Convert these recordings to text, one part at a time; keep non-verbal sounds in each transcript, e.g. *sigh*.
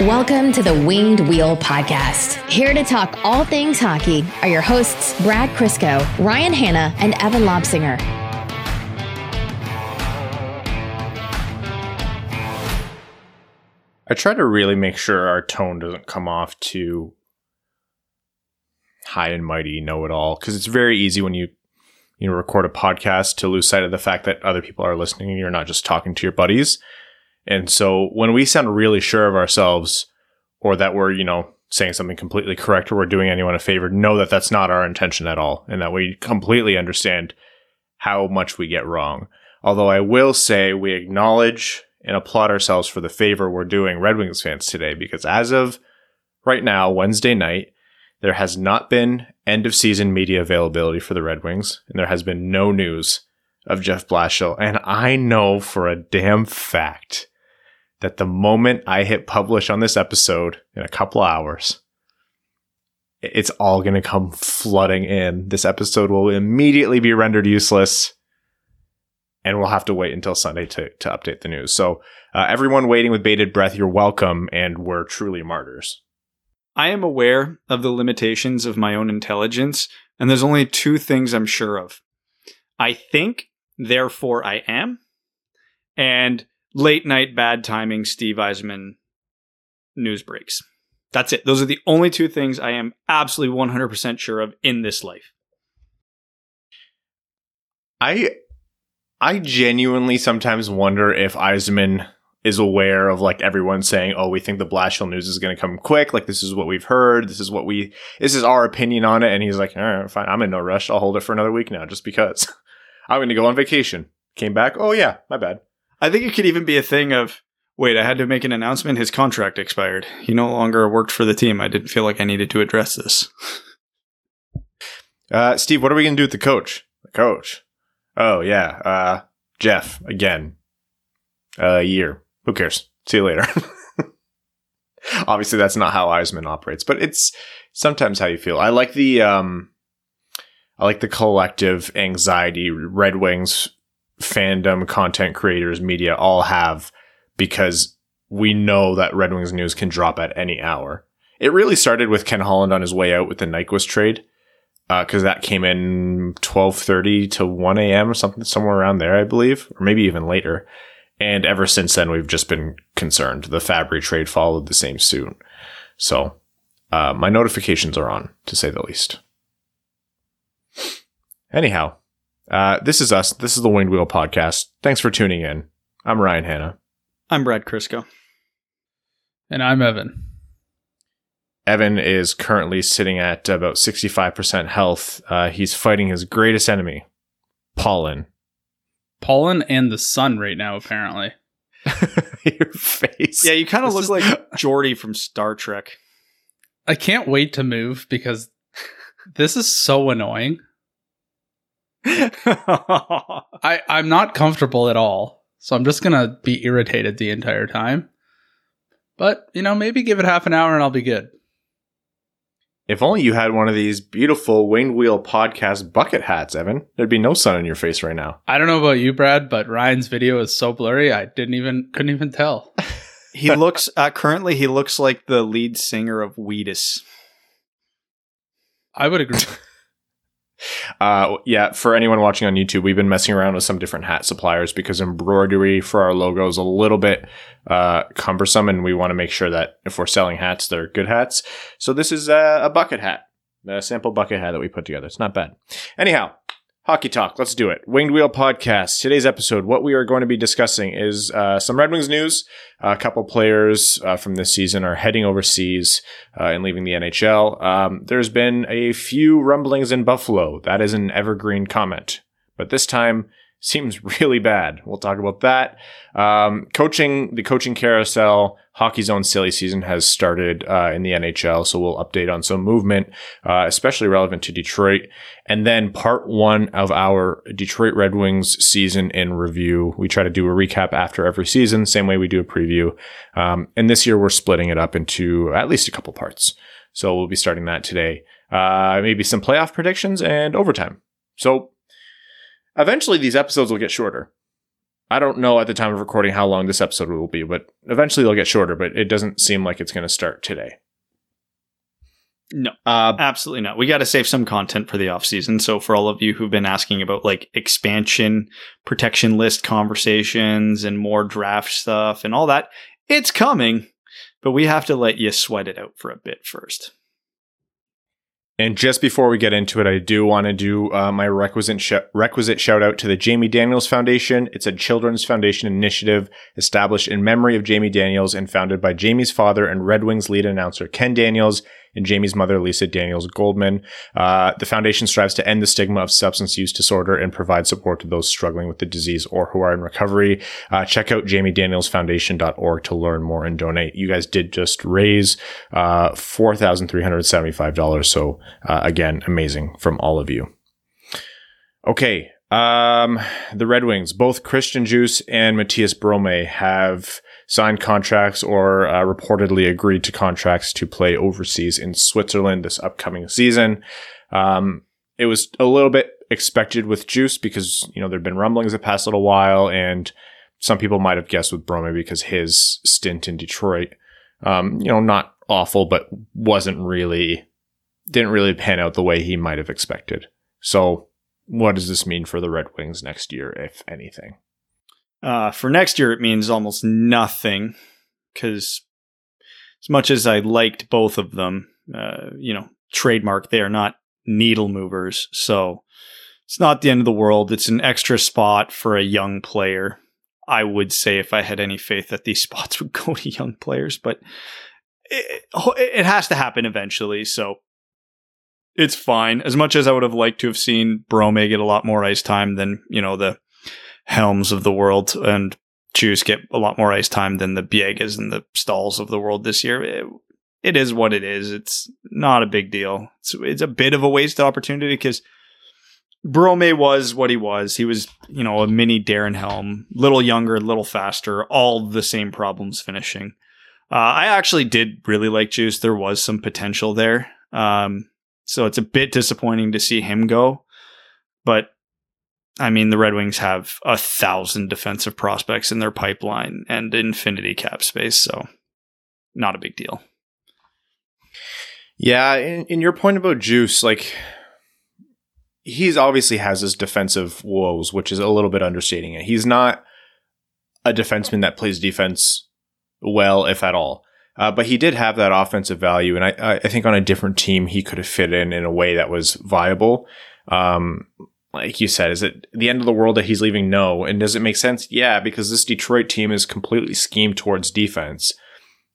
Welcome to the Winged Wheel Podcast. Here to talk all things hockey are your hosts, Brad Crisco, Ryan Hanna, and Evan Lobsinger. I try to really make sure our tone doesn't come off too high and mighty, know it all, because it's very easy when you you know record a podcast to lose sight of the fact that other people are listening and you're not just talking to your buddies. And so when we sound really sure of ourselves or that we're, you know, saying something completely correct or we're doing anyone a favor, know that that's not our intention at all and that we completely understand how much we get wrong. Although I will say we acknowledge and applaud ourselves for the favor we're doing Red Wings fans today because as of right now, Wednesday night, there has not been end of season media availability for the Red Wings, and there has been no news of Jeff Blashill. And I know for a damn fact that the moment I hit publish on this episode in a couple hours, it's all going to come flooding in. This episode will immediately be rendered useless and we'll have to wait until Sunday to, to update the news. So, uh, everyone waiting with bated breath, you're welcome, and we're truly martyrs. I am aware of the limitations of my own intelligence, and there's only two things I'm sure of. I think, therefore I am, and late night bad timing Steve Yzerman news breaks. That's it. Those are the only two things I am absolutely 100% sure of in this life. I I genuinely sometimes wonder if Yzerman is aware of like everyone saying, "Oh, we think the Blashill news is going to come quick. Like this is what we've heard. This is what we this is our opinion on it." And he's like, "All right, fine. I'm in no rush. I'll hold it for another week now, just because *laughs* I'm going to go on vacation." Came back. Oh yeah, my bad. I think it could even be a thing of, wait, I had to make an announcement. His contract expired. He no longer worked for the team. I didn't feel like I needed to address this. *laughs* Uh, Steve, what are we going to do with the coach? The coach. Oh yeah, uh, Jeff again. A uh, year. Who cares? See you later. *laughs* Obviously, that's not how Yzerman operates, but it's sometimes how you feel. I like the um, I like the collective anxiety Red Wings fandom, content creators, media all have because we know that Red Wings news can drop at any hour. It really started with Ken Holland on his way out with the Nyquist trade because uh, that came in 12:30 to 1 a.m. or something somewhere around there, I believe, or maybe even later. And ever since then, we've just been concerned. The Fabbri trade followed the same suit. So uh, my notifications are on, to say the least. Anyhow, uh, this is us. This is the Winged Wheel podcast. Thanks for tuning in. I'm Ryan Hanna. I'm Brad Crisco. And I'm Evan. Evan is currently sitting at about 65% health. Uh, he's fighting his greatest enemy, pollen. Pollen and the sun right now, apparently. *laughs* Your face. Yeah, you kind of look is... like *laughs* Geordi from Star Trek. I can't wait to move because this is so annoying. *laughs* I I'm not comfortable at all. So I'm just gonna be irritated the entire time. But, you know, maybe give it half an hour and I'll be good. If only you had one of these beautiful Winged Wheel podcast bucket hats, Evan. There'd be no sun on your face right now. I don't know about you, Brad, but Ryan's video is so blurry I didn't even couldn't even tell. *laughs* he looks uh, currently he looks like the lead singer of Wheatus. I would agree. *laughs* Uh, yeah, for anyone watching on YouTube, we've been messing around with some different hat suppliers because embroidery for our logo is a little bit uh, cumbersome, and we want to make sure that if we're selling hats, they're good hats. So this is a, a bucket hat, a sample bucket hat that we put together. It's not bad. Anyhow, Hockey Talk, let's do it. Winged Wheel Podcast. Today's episode, what we are going to be discussing is uh, some Red Wings news. a couple players uh, from this season are heading overseas uh, and leaving the NHL. Um, there's been a few rumblings in Buffalo. That is an evergreen comment. But this time, seems really bad. We'll talk about that. Um, coaching, the coaching carousel, hockey's own silly season has started uh, in the NHL, so we'll update on some movement, uh, especially relevant to Detroit. And then part one of our Detroit Red Wings season in review. We try to do a recap after every season, same way we do a preview. Um, and this year we're splitting it up into at least a couple parts. So we'll be starting that today. Uh, maybe some playoff predictions and overtime. So Eventually, these episodes will get shorter. I don't know at the time of recording how long this episode will be, but eventually they'll get shorter, but it doesn't seem like it's going to start today. No, Uh, absolutely not. We got to save some content for the off season. So for all of you who've been asking about like expansion, protection list conversations and more draft stuff and all that, it's coming, but we have to let you sweat it out for a bit first. And just before we get into it, I do want to do uh, my requisite sh- requisite shout out to the Jamie Daniels Foundation. It's a children's foundation initiative established in memory of Jamie Daniels and founded by Jamie's father and Red Wings lead announcer Ken Daniels and Jamie's mother Lisa Daniels Goldman. Uh, the foundation strives to end the stigma of substance use disorder and provide support to those struggling with the disease or who are in recovery. Uh, check out jamiedanielsfoundation.org to learn more and donate. You guys did just raise uh, four thousand three hundred seventy-five dollars. So uh, again, amazing from all of you. Okay. Um, the Red Wings, both Christian Djoos and Matthias Brome have signed contracts or uh, reportedly agreed to contracts to play overseas in Switzerland this upcoming season. Um, it was a little bit expected with Djoos because, you know, there'd been rumblings the past little while and some people might have guessed with Brome because his stint in Detroit, um, you know, not awful, but wasn't really, didn't really pan out the way he might have expected. So what does this mean for the Red Wings next year, if anything? Uh, for next year, it means almost nothing because as much as I liked both of them, uh, you know, trademark, they are not needle movers. So it's not the end of the world. It's an extra spot for a young player. I would say if I had any faith that these *laughs* spots would go to young players, but it, it has to happen eventually. So it's fine. As much as I would have liked to have seen Brome get a lot more ice time than, you know, the Helms of the world and Djoos get a lot more ice time than the Biegas and the Staals of the world this year. It, it is what it is. It's not a big deal. It's, it's a bit of a wasted opportunity because Brome was what he was. He was, you know, a mini Darren Helm, little younger, little faster, all the same problems finishing. Uh, I actually did really like Djoos. There was some potential there. Um, so it's a bit disappointing to see him go. But I mean, the Red Wings have a thousand defensive prospects in their pipeline and infinity cap space, so not a big deal. Yeah, in, your point about Djoos, like he's obviously has his defensive woes, which is a little bit understating it. He's not a defenseman that plays defense well, if at all. Uh, but he did have that offensive value, and I, I think on a different team he could have fit in in a way that was viable. Um, like you said, is it the end of the world that he's leaving? No. And does it make sense? Yeah, because this Detroit team is completely schemed towards defense.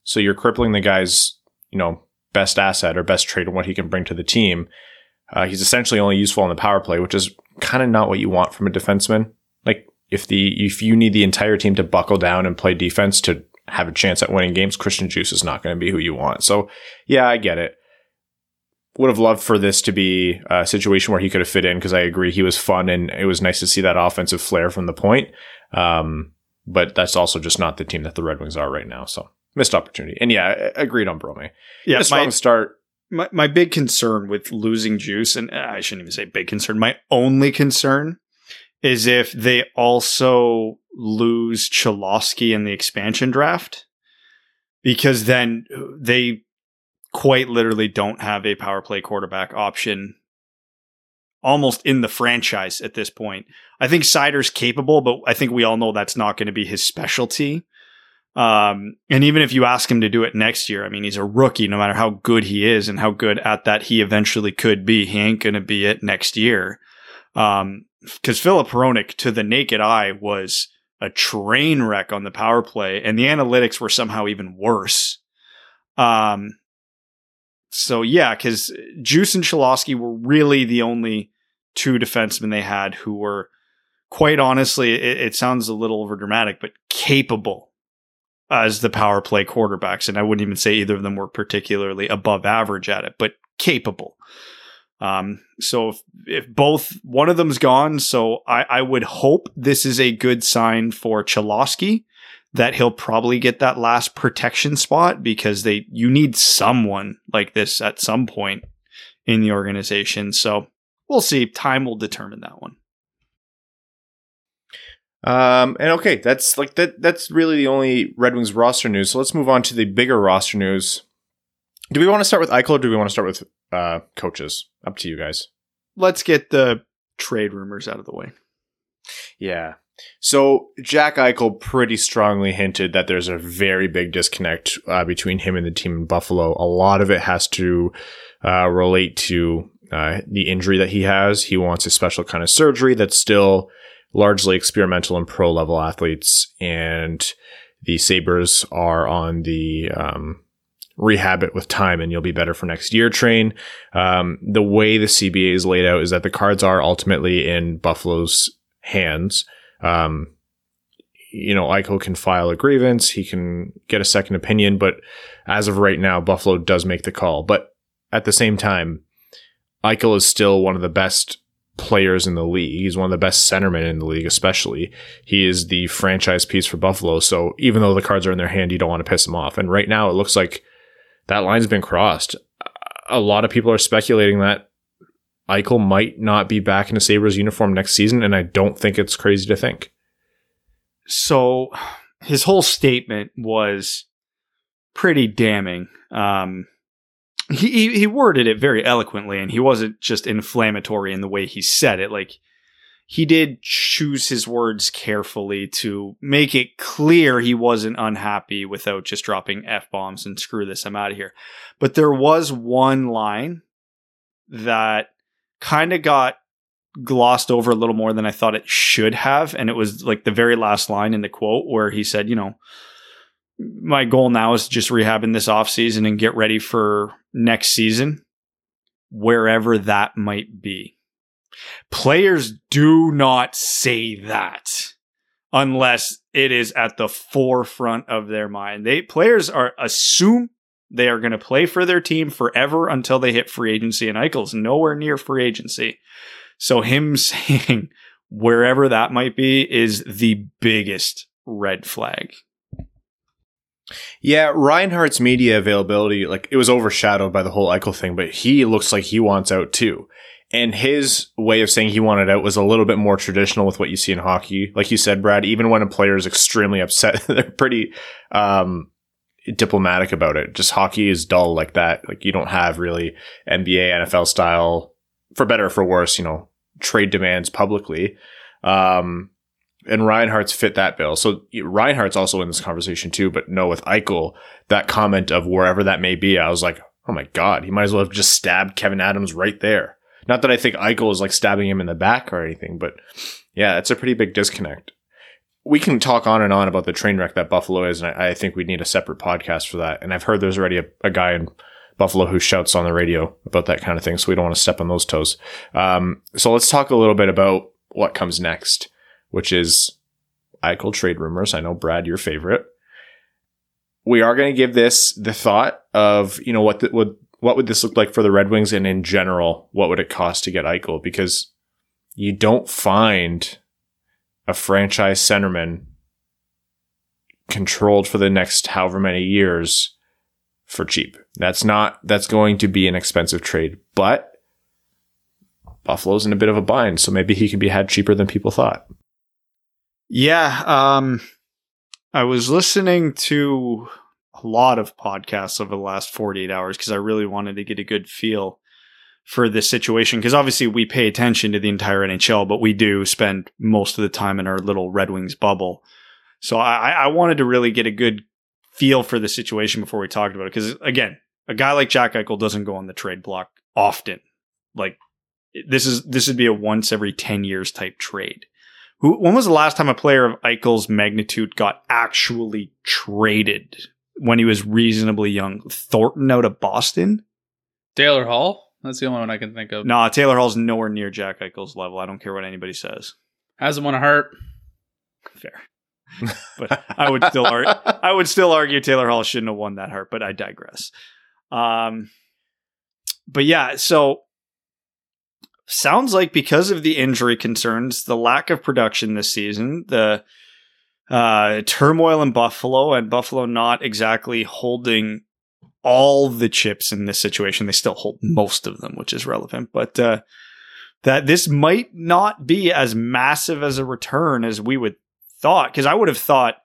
So you're crippling the guy's, you know, best asset or best trait and what he can bring to the team. Uh, he's essentially only useful on the power play, which is kind of not what you want from a defenseman. Like if the if you need the entire team to buckle down and play defense to have a chance at winning games, Christian Djoos is not going to be who you want. So yeah, I get it. Would have loved for this to be a situation where he could have fit in because I agree he was fun and it was nice to see that offensive flair from the point. Um, but that's also just not the team that the Red Wings are right now. So missed opportunity. And yeah, agreed on Brome. Yeah, a strong my, start. My my big concern with losing Djoos, and I shouldn't even say big concern. My only concern is if they also lose Cholowski in the expansion draft, because then they quite literally don't have a power play quarterback option almost in the franchise at this point. I think Seider's capable, but I think we all know that's not going to be his specialty. Um, and even if you ask him to do it next year, I mean, he's a rookie, no matter how good he is and how good at that he eventually could be. He ain't going to be it next year. Um, cause Filip Hronek to the naked eye was a train wreck on the power play and the analytics were somehow even worse. Um, so yeah, cause Djoos and Cholowski were really the only two defensemen they had who were quite honestly, it, it sounds a little over dramatic, but capable as the power play quarterbacks. And I wouldn't even say either of them were particularly above average at it, but capable. Um, so if, if both one of them's gone, so I, I would hope this is a good sign for Cholowski that he'll probably get that last protection spot because they you need someone like this at some point in the organization. So we'll see. Time will determine that one. Um, and okay, that's like that. That's really the only Red Wings roster news. So let's move on to the bigger roster news. Do we want to start with Eichel or do we want to start with uh, coaches? Up to you guys. Let's get the trade rumors out of the way. Yeah. So Jack Eichel pretty strongly hinted that there's a very big disconnect uh, between him and the team in Buffalo. A lot of it has to uh, relate to uh, the injury that he has. He wants a special kind of surgery that's still largely experimental in pro level athletes, and the Sabres are on the um, rehab it with time and you'll be better for next year train. Um, the way the CBA is laid out is that the cards are ultimately in Buffalo's hands. Um, you know, Eichel can file a grievance. He can get a second opinion, but as of right now, Buffalo does make the call. But at the same time, Eichel is still one of the best players in the league. He's one of the best centermen in the league, especially. He is the franchise piece for Buffalo. So even though the cards are in their hand, you don't want to piss him off. And right now, it looks like that line's been crossed. A lot of people are speculating that Eichel might not be back in a Sabres uniform next season, and I don't think it's crazy to think. So his whole statement was pretty damning. Um, he he worded it very eloquently, and he wasn't just inflammatory in the way he said it. Like he did choose his words carefully to make it clear he wasn't unhappy without just dropping f bombs and screw this, I'm out of here. But there was one line that kind of got glossed over a little more than I thought it should have, and it was like the very last line in the quote where he said, "You know." My goal now is just rehab in this offseason and get ready for next season, wherever that might be Players do not say that unless it is at the forefront of their mind. They players are assume they are going to play for their team forever until they hit free agency and Eichel's nowhere near free agency. So him *laughs* saying wherever that might be is the biggest red flag. Yeah, Reinhart's media availability, like it was overshadowed by the whole Eichel thing, but he looks like he wants out too. And his way of saying he wanted out was a little bit more traditional with what you see in hockey. Like you said, Brad, even when a player is extremely upset, *laughs* they're pretty um, diplomatic about it. Just hockey is dull like that. Like you don't have really NBA, NFL style, for better or for worse, you know, trade demands publicly. Um, and Reinhart's fit that bill. So Reinhart's also in this conversation too, but no, with Eichel, that comment of wherever that may be, I was like, oh my God, he might as well have just stabbed Kevyn Adams right there. Not that I think Eichel is like stabbing him in the back or anything, but yeah, it's a pretty big disconnect. We can talk on and on about the train wreck that Buffalo is, and I, I think we need a separate podcast for that. And I've heard there's already a, a, guy in Buffalo who shouts on the radio about that kind of thing, so we don't want to step on those toes. Um, so let's talk a little bit about what comes next, which is Eichel trade rumors. I know Brad, your favorite. We are going to give this the thought of you know what the, what what would this look like for the Red Wings and in general, what would it cost to get Eichel? Because you don't find a franchise centerman controlled for the next however many years for cheap. That's not that's going to be an expensive trade, but Buffalo's in a bit of a bind, so maybe he can be had cheaper than people thought. Yeah, um I was listening to a lot of podcasts over the last 48 hours because I really wanted to get a good feel for this situation. Because obviously we pay attention to the entire NHL, but we do spend most of the time in our little Red Wings bubble. So I, I wanted to really get a good feel for the situation before we talked about it. Because again, a guy like Jack Eichel doesn't go on the trade block often. Like this is this would be a once every 10 years type trade. Who, when was the last time a player of Eichel's magnitude got actually traded when he was reasonably young. Thornton out of Boston. Taylor Hall. That's the only one I can think of. Nah, Taylor Hall's nowhere near Jack Eichel's level. I don't care what anybody says. Hasn't won a Hart. Fair. *laughs* but I would still argue, I would still argue Taylor Hall shouldn't have won that Hart, but I digress. Um, but yeah, so sounds like because of the injury concerns, the lack of production this season, the uh, turmoil in Buffalo and Buffalo not exactly holding all the chips in this situation. They still hold most of them, which is relevant, but, uh, that this might not be as massive as a return as we would thought because I would have thought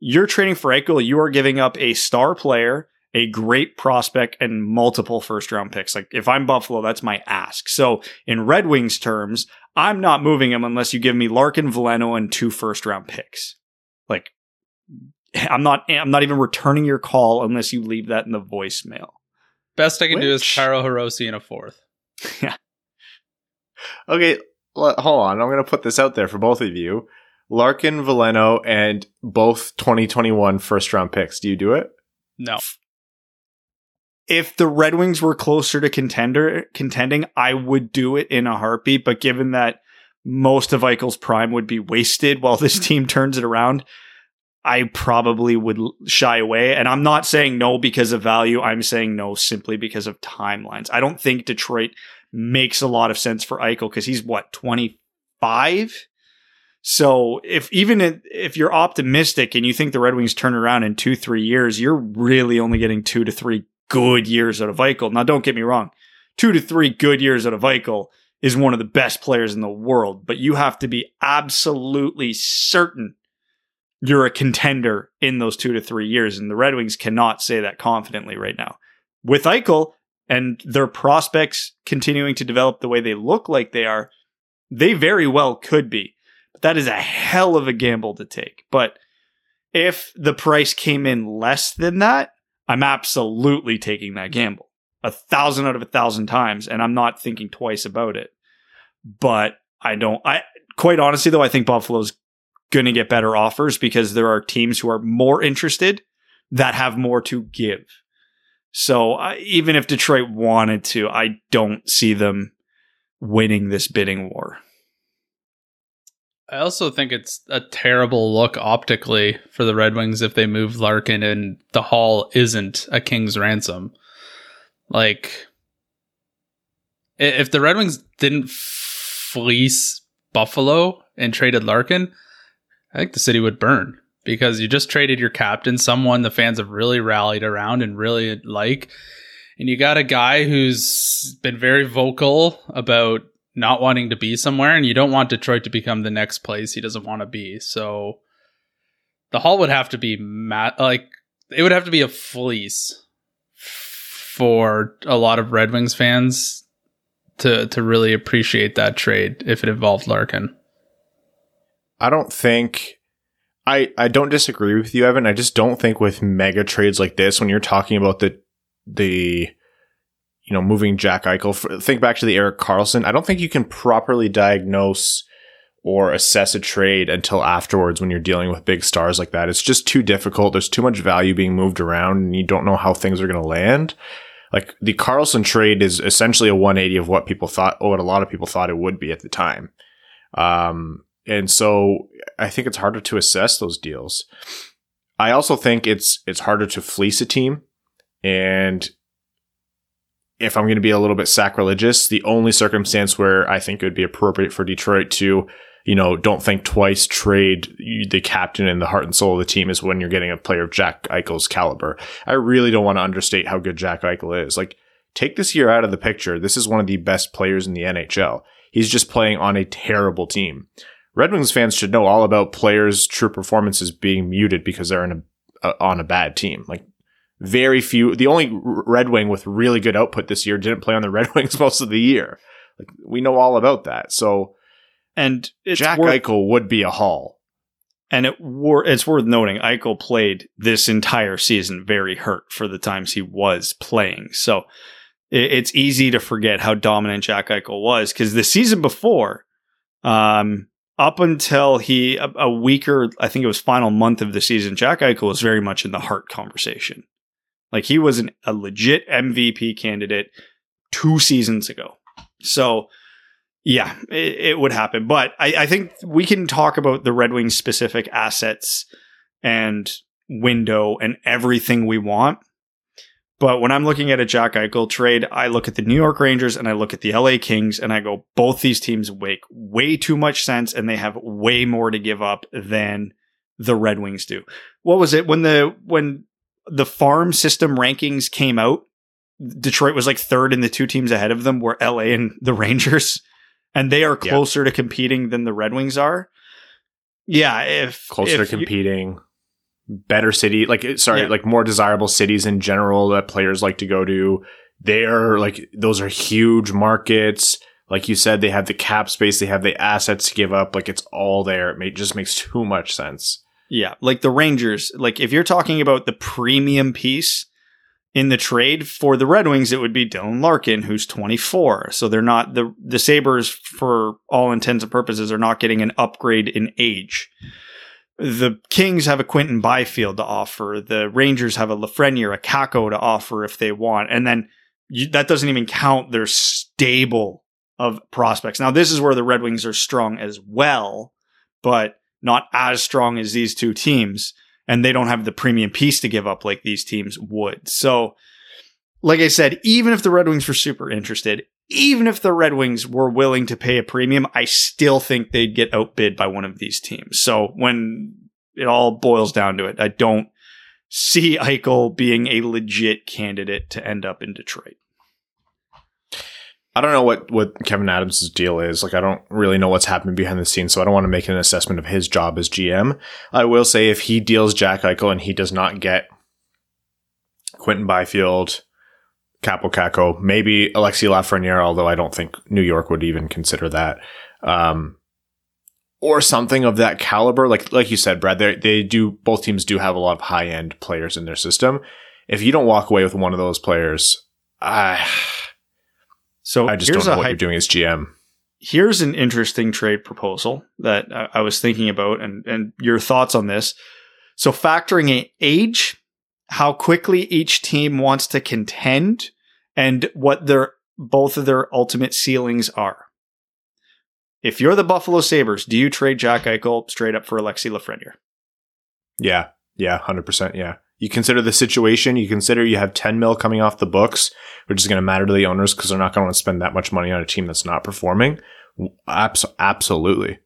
you're trading for Eichel, you are giving up a star player, a great prospect, and multiple first round picks. Like if I'm Buffalo, that's my ask. So in Red Wings terms, I'm not moving him unless you give me Larkin, Veleno, and two first round picks. Like I'm not I'm not even returning your call unless you leave that in the voicemail. Best I can do is Which- Taro Hirose in a fourth. *laughs* yeah. Okay, l- hold on. I'm going to put this out there for both of you. Larkin, Veleno, and both 2021 first round picks. Do you do it? No. if the Red Wings were closer to contender contending, I would do it in a heartbeat. But given that most of Eichel's prime would be wasted while this *laughs* team turns it around, I probably would shy away. And I'm not saying no because of value. I'm saying no simply because of timelines. I don't think Detroit makes a lot of sense for Eichel because he's what 25. So if even if- you're optimistic and you think the Red Wings turn around in two three years, you're really only getting two to three good years out of Eichel. Now, don't get me wrong, two to three good years out of Eichel is one of the best players in the world, but you have to be absolutely certain you're a contender in those two to three years, and the Red Wings cannot say that confidently right now. With Eichel and their prospects continuing to develop the way they look like they are, they very well could be. But that is a hell of a gamble to take. But if the price came in less than that, I'm absolutely taking that gamble a thousand out of a thousand times, and I'm not thinking twice about it. But I don't. I quite honestly though, I think Buffalo's going to get better offers because there are teams who are more interested that have more to give. So I even if Detroit wanted to, I don't see them winning this bidding war. I also think it's a terrible look optically for the Red Wings if they move Larkin and the haul isn't a king's ransom. Like, if the Red Wings didn't fleece Buffalo and traded Larkin, I think the city would burn because you just traded your captain, someone the fans have really rallied around and really like. And you got a guy who's been very vocal about not wanting to be somewhere, and you don't want Detroit to become the next place he doesn't want to be. So the haul would have to be ma- like it would have to be a fleece for a lot of Red Wings fans to to really appreciate that trade if it involved Larkin. I don't think. I, I don't disagree with you, Evan. I just don't think with mega trades like this, when you're talking about the the you know moving Jack Eichel, think back to the Erik Karlsson. I don't think you can properly diagnose or assess a trade until afterwards when you're dealing with big stars like that. It's just too difficult. There's too much value being moved around, and you don't know how things are going to land. Like the Carlson trade is essentially a 180 of what people thought, or what a lot of people thought it would be at the time. Um, and so I think it's harder to assess those deals. I also think it's it's harder to fleece a team. And if I'm going to be a little bit sacrilegious, the only circumstance where I think it would be appropriate for Detroit to, you know, don't think twice, trade the captain and the heart and soul of the team is when you're getting a player of Jack Eichel's caliber. I really don't want to understate how good Jack Eichel is. Like, take this year out of the picture. This is one of the best players in the NHL. He's just playing on a terrible team. Red Wings fans should know all about players' true performances being muted because they're in a, uh, on a bad team. Like very few. The only Red Wing with really good output this year didn't play on the *laughs* Red Wings most of the year. Like we know all about that. So And Jack worth, Eichel would be a haul. and it wor- it's worth noting Eichel played this entire season very hurt for the times he was playing. So it, it's easy to forget how dominant Jack Eichel was because the season before, um, up until he a, a weaker, I think it was final month of the season, Jack Eichel was very much in the Hart conversation. Like he was an, a legit MVP candidate two seasons ago. So yeah, it, it would happen. But I, I think we can talk about the Red Wings specific assets and window and everything we want. But when I'm looking at a Jack Eichel trade, I look at the New York Rangers and I look at the LA Kings and I go, both these teams make way too much sense and they have way more to give up than the Red Wings do. What was it when the when the farm system rankings came out? Detroit was like third and the two teams ahead of them were LA and the *laughs* Rangers. And they are Yeah. closer to competing than the Red Wings are. Yeah, if closer if to you- competing, better city, like eh, sorry, Yeah. like more desirable cities in general that players like to go to. They're like those are huge markets. Like you said, they have the cap space, they have the assets to give up. Like it's all there. It ma- just makes too much sense. Yeah, like the Rangers. Like if you're talking about the premium piece in the trade for the Red Wings, it would be Dylan Larkin, who's 24. So they're not the the Sabres, for all intents and purposes, are not getting an upgrade in age. The Kings have a Quinton Byfield to offer. The Rangers have a Lafreniere, a Kakko to offer if they want, and then you, that doesn't even count their stable of prospects. Now this is where the Red Wings are strong as well, but not as strong as these two teams, and they don't have the premium piece to give up like these teams would. So, like I said, even if the Red Wings were super interested, even if the Red Wings were willing to pay a premium, I still think they'd get outbid by one of these teams. So when it all boils down to it, I don't see Eichel being a legit candidate to end up in Detroit. I don't know what, what Kevyn Adams' deal is. Like, I don't really know what's happening behind the scenes, so I don't want to make an assessment of his job as GM. I will say if he deals Jack Eichel and he does not get Quinton Byfield, Kaapo Kakko, maybe Alexi Lafreniere, although I don't think New York would even consider that. Um, or something of that caliber. Like, like you said, Brad, they, they do, both teams do have a lot of high end players in their system. If you don't walk away with one of those players, I, So I just don't know what hy- you're doing as GM. here's an interesting trade proposal that I, I was thinking about and, and your thoughts on this. So factoring in age, how quickly each team wants to contend and what their both of their ultimate ceilings are. If you're the Buffalo Sabres, do you trade Jack Eichel straight up for Alexi Lafreniere? Yeah. Yeah. 100%. Yeah. You consider the situation. You consider you have 10 mil coming off the books, which is going to matter to the owners because they're not going to want to spend that much money on a team that's not performing. Abs- absolutely.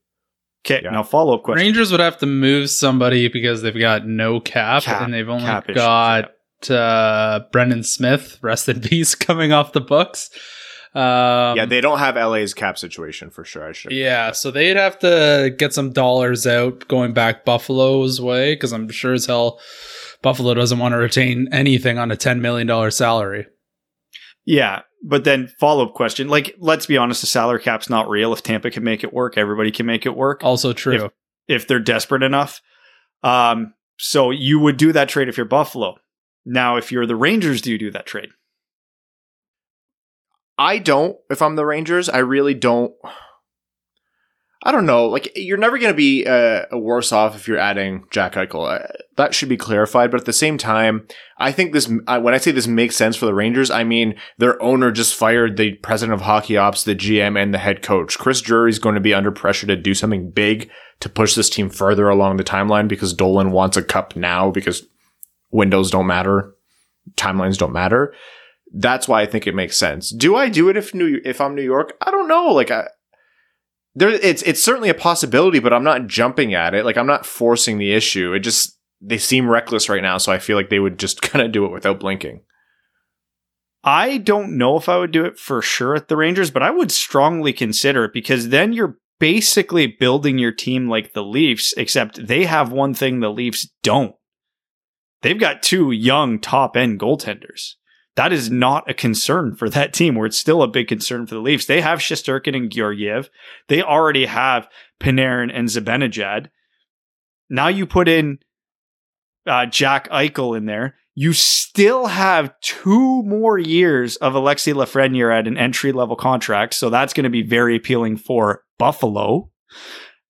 Okay, Yeah. now follow up question. Rangers would have to move somebody because they've got no cap, Cap- and they've only cap issues, got uh, Brendan Smith, rest in *laughs* peace, coming off the books. Um, yeah. They don't have LA's cap situation for sure. I should. yeah, so they'd have to get some dollars out going back Buffalo's way because I'm sure as hell Buffalo doesn't want to retain anything on a $10 million salary. Yeah, but then follow up question. Like, let's be honest, the salary cap's not real. If Tampa can make it work, everybody can make it work. Also true. if they're desperate enough. Um, so you would do that trade if you're Buffalo. Now, if you're the Rangers, do you do that trade? I don't. If I'm the Rangers, I really don't. I don't know. Like you're never going to be uh, worse off if you're adding Jack Eichel. Uh, that should be clarified. But at the same time, I think this. When I say this makes sense for the Rangers, I mean their owner just fired the president of hockey ops, the GM, and the head coach. Chris Drury's going to be under pressure to do something big to push this team further along the timeline because Dolan wants a cup now because windows don't matter, timelines don't matter that's why I think it makes sense. Do I do it if New if I'm New York? I don't know. Like I there it's it's certainly a possibility, but I'm not jumping at it. Like I'm not forcing the issue. It just they seem reckless right now, so I feel like they would just *laughs* kind of do it without blinking. I don't know if I would do it for sure at the Rangers, but I would strongly consider it because then you're basically building your team like the Leafs, except they have one thing the Leafs don't. They've got two young top end goaltenders. That is not a concern for that team, where it's still a big concern for the Leafs. They have Shesterkin and Georgiev. They already have Panarin and Zibanejad. Now you put in uh, Jack Eichel in there. You still have two more years of Alexi Lafreniere at an entry level contract, so that's going to be very appealing for Buffalo.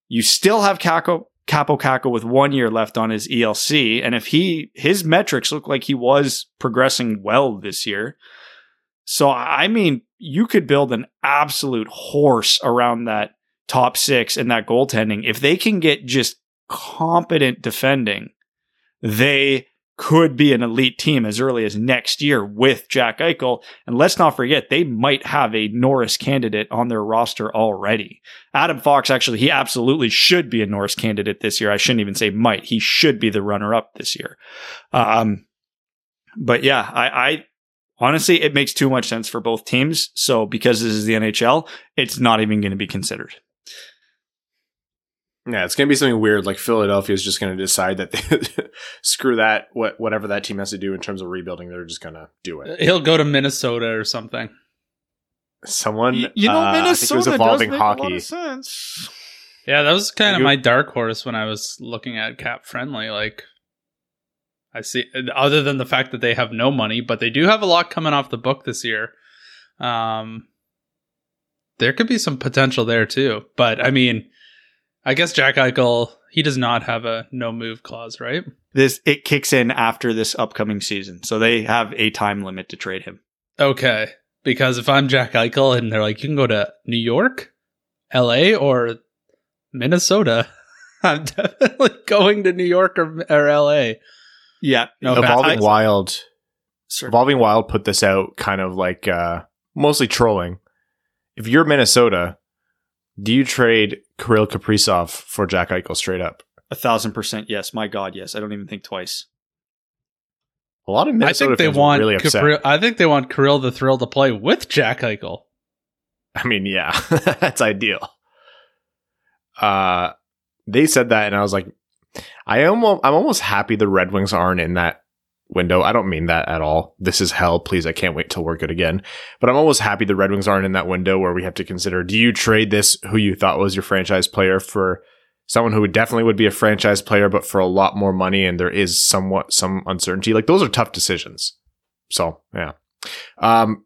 You still have Kakko, Kaapo Kakko with one year left on his ELC, and if he his metrics look like he was progressing well this year, so I mean, you could build an absolute horse around that top six and that goaltending if they can get just competent defending. They could be an elite team as early as next year with Jack Eichel. And let's not forget, they might have a Norris candidate on their roster already. Adam Fox, actually, he absolutely should be a Norris candidate this year. I shouldn't even say might. He should be the runner up this year. Um, but yeah, I, I honestly, it makes too much sense for both teams. So because this is the NHL, it's not even going to be considered. Yeah, it's gonna be something weird. Like Philadelphia is just gonna decide that they, *laughs* screw that. What whatever that team has to do in terms of rebuilding, they're just gonna do it. He'll go to Minnesota or something. Someone, You, you know, uh, I think it Minnesota was evolving does make a lot hockey. of sense. Yeah, that was kind of my dark horse when I was looking at cap friendly. Like, I see, other than the fact that they have no money, but they do have a lot coming off the book this year. Um, there could be some potential there too. But I mean, I guess Jack Eichel, he does not have a no move clause, right? This it kicks in after this upcoming season, so they have a time limit to trade him. Okay. Because if I'm Jack Eichel and they're like, you can go to New York, LA, or Minnesota, *laughs* I'm definitely going to New York or, or LA. Yeah, no, Evolving I- Wild, Sorry. Evolving Wild put this out kind of like uh, mostly trolling. If you're Minnesota, do you trade Kirill Kaprizov for Jack Eichel straight up? a thousand percent yes. My God, yes. I don't even think twice. A lot of I Minnesota think they fans want really upset. Kirill, I think they want Kirill the Thrill to play with Jack Eichel. *laughs* I mean, yeah, *laughs* that's ideal. Uh, they said that, and I was like, I am. I'm almost happy the Red Wings aren't in that window. I don't mean that at all. This is hell. Please, I can't wait till we're good again. But I'm almost happy the Red Wings aren't in that window where we have to consider: Do you trade this who you thought was your franchise player for someone who would definitely would be a franchise player, but for a lot more money, and there is somewhat some uncertainty? Like those are tough decisions. So yeah. Um,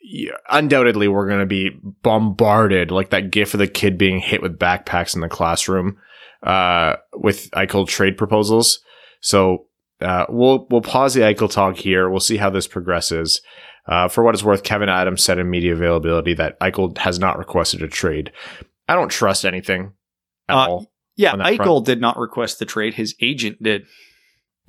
yeah, undoubtedly we're going to be bombarded like that gif of the kid being hit with backpacks in the classroom uh, with Eichel trade proposals. So uh, we'll we'll pause the Eichel talk here. We'll see how this progresses. Uh, for what it's worth, Kevyn Adams said in media availability that Eichel has not requested a trade. I don't trust anything at Uh, all. Yeah, Eichel front. did not request the trade. His agent did. *laughs*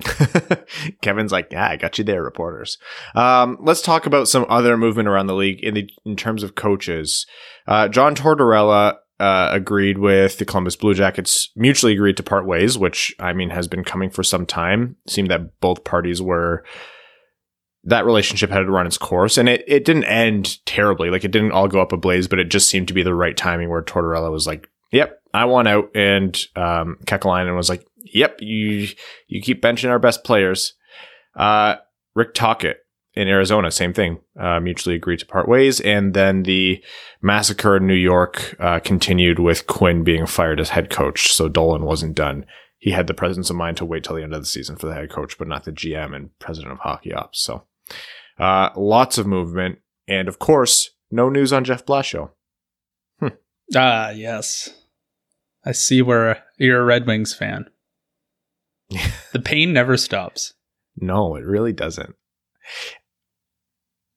Kevyn's like, yeah, I got you there, reporters. Um, let's talk about some other movement around the league in the in terms of coaches. Uh, John Tortorella uh, agreed with the Columbus Blue Jackets, mutually agreed to part ways, which I mean has been coming for some time. It seemed that both parties were that relationship had to run its course, and it it didn't end terribly. Like it didn't all go up a blaze, but it just seemed to be the right timing where Tortorella was like, "Yep, I want out," and um, Kekalainen was like, "Yep, you." you keep benching our best players. Uh, Rick Tocchet in Arizona, same thing. Uh, mutually agreed to part ways, and then the massacre in New York uh, continued with Quinn being fired as head coach. So Dolan wasn't done. He had the presence of mind to wait till the end of the season for the head coach, but not the GM and president of hockey ops. So uh, lots of movement, and of course, no news on Jeff Blashill. Ah, yes. I see where you're a Red Wings fan. *laughs* the pain never stops. No, it really doesn't.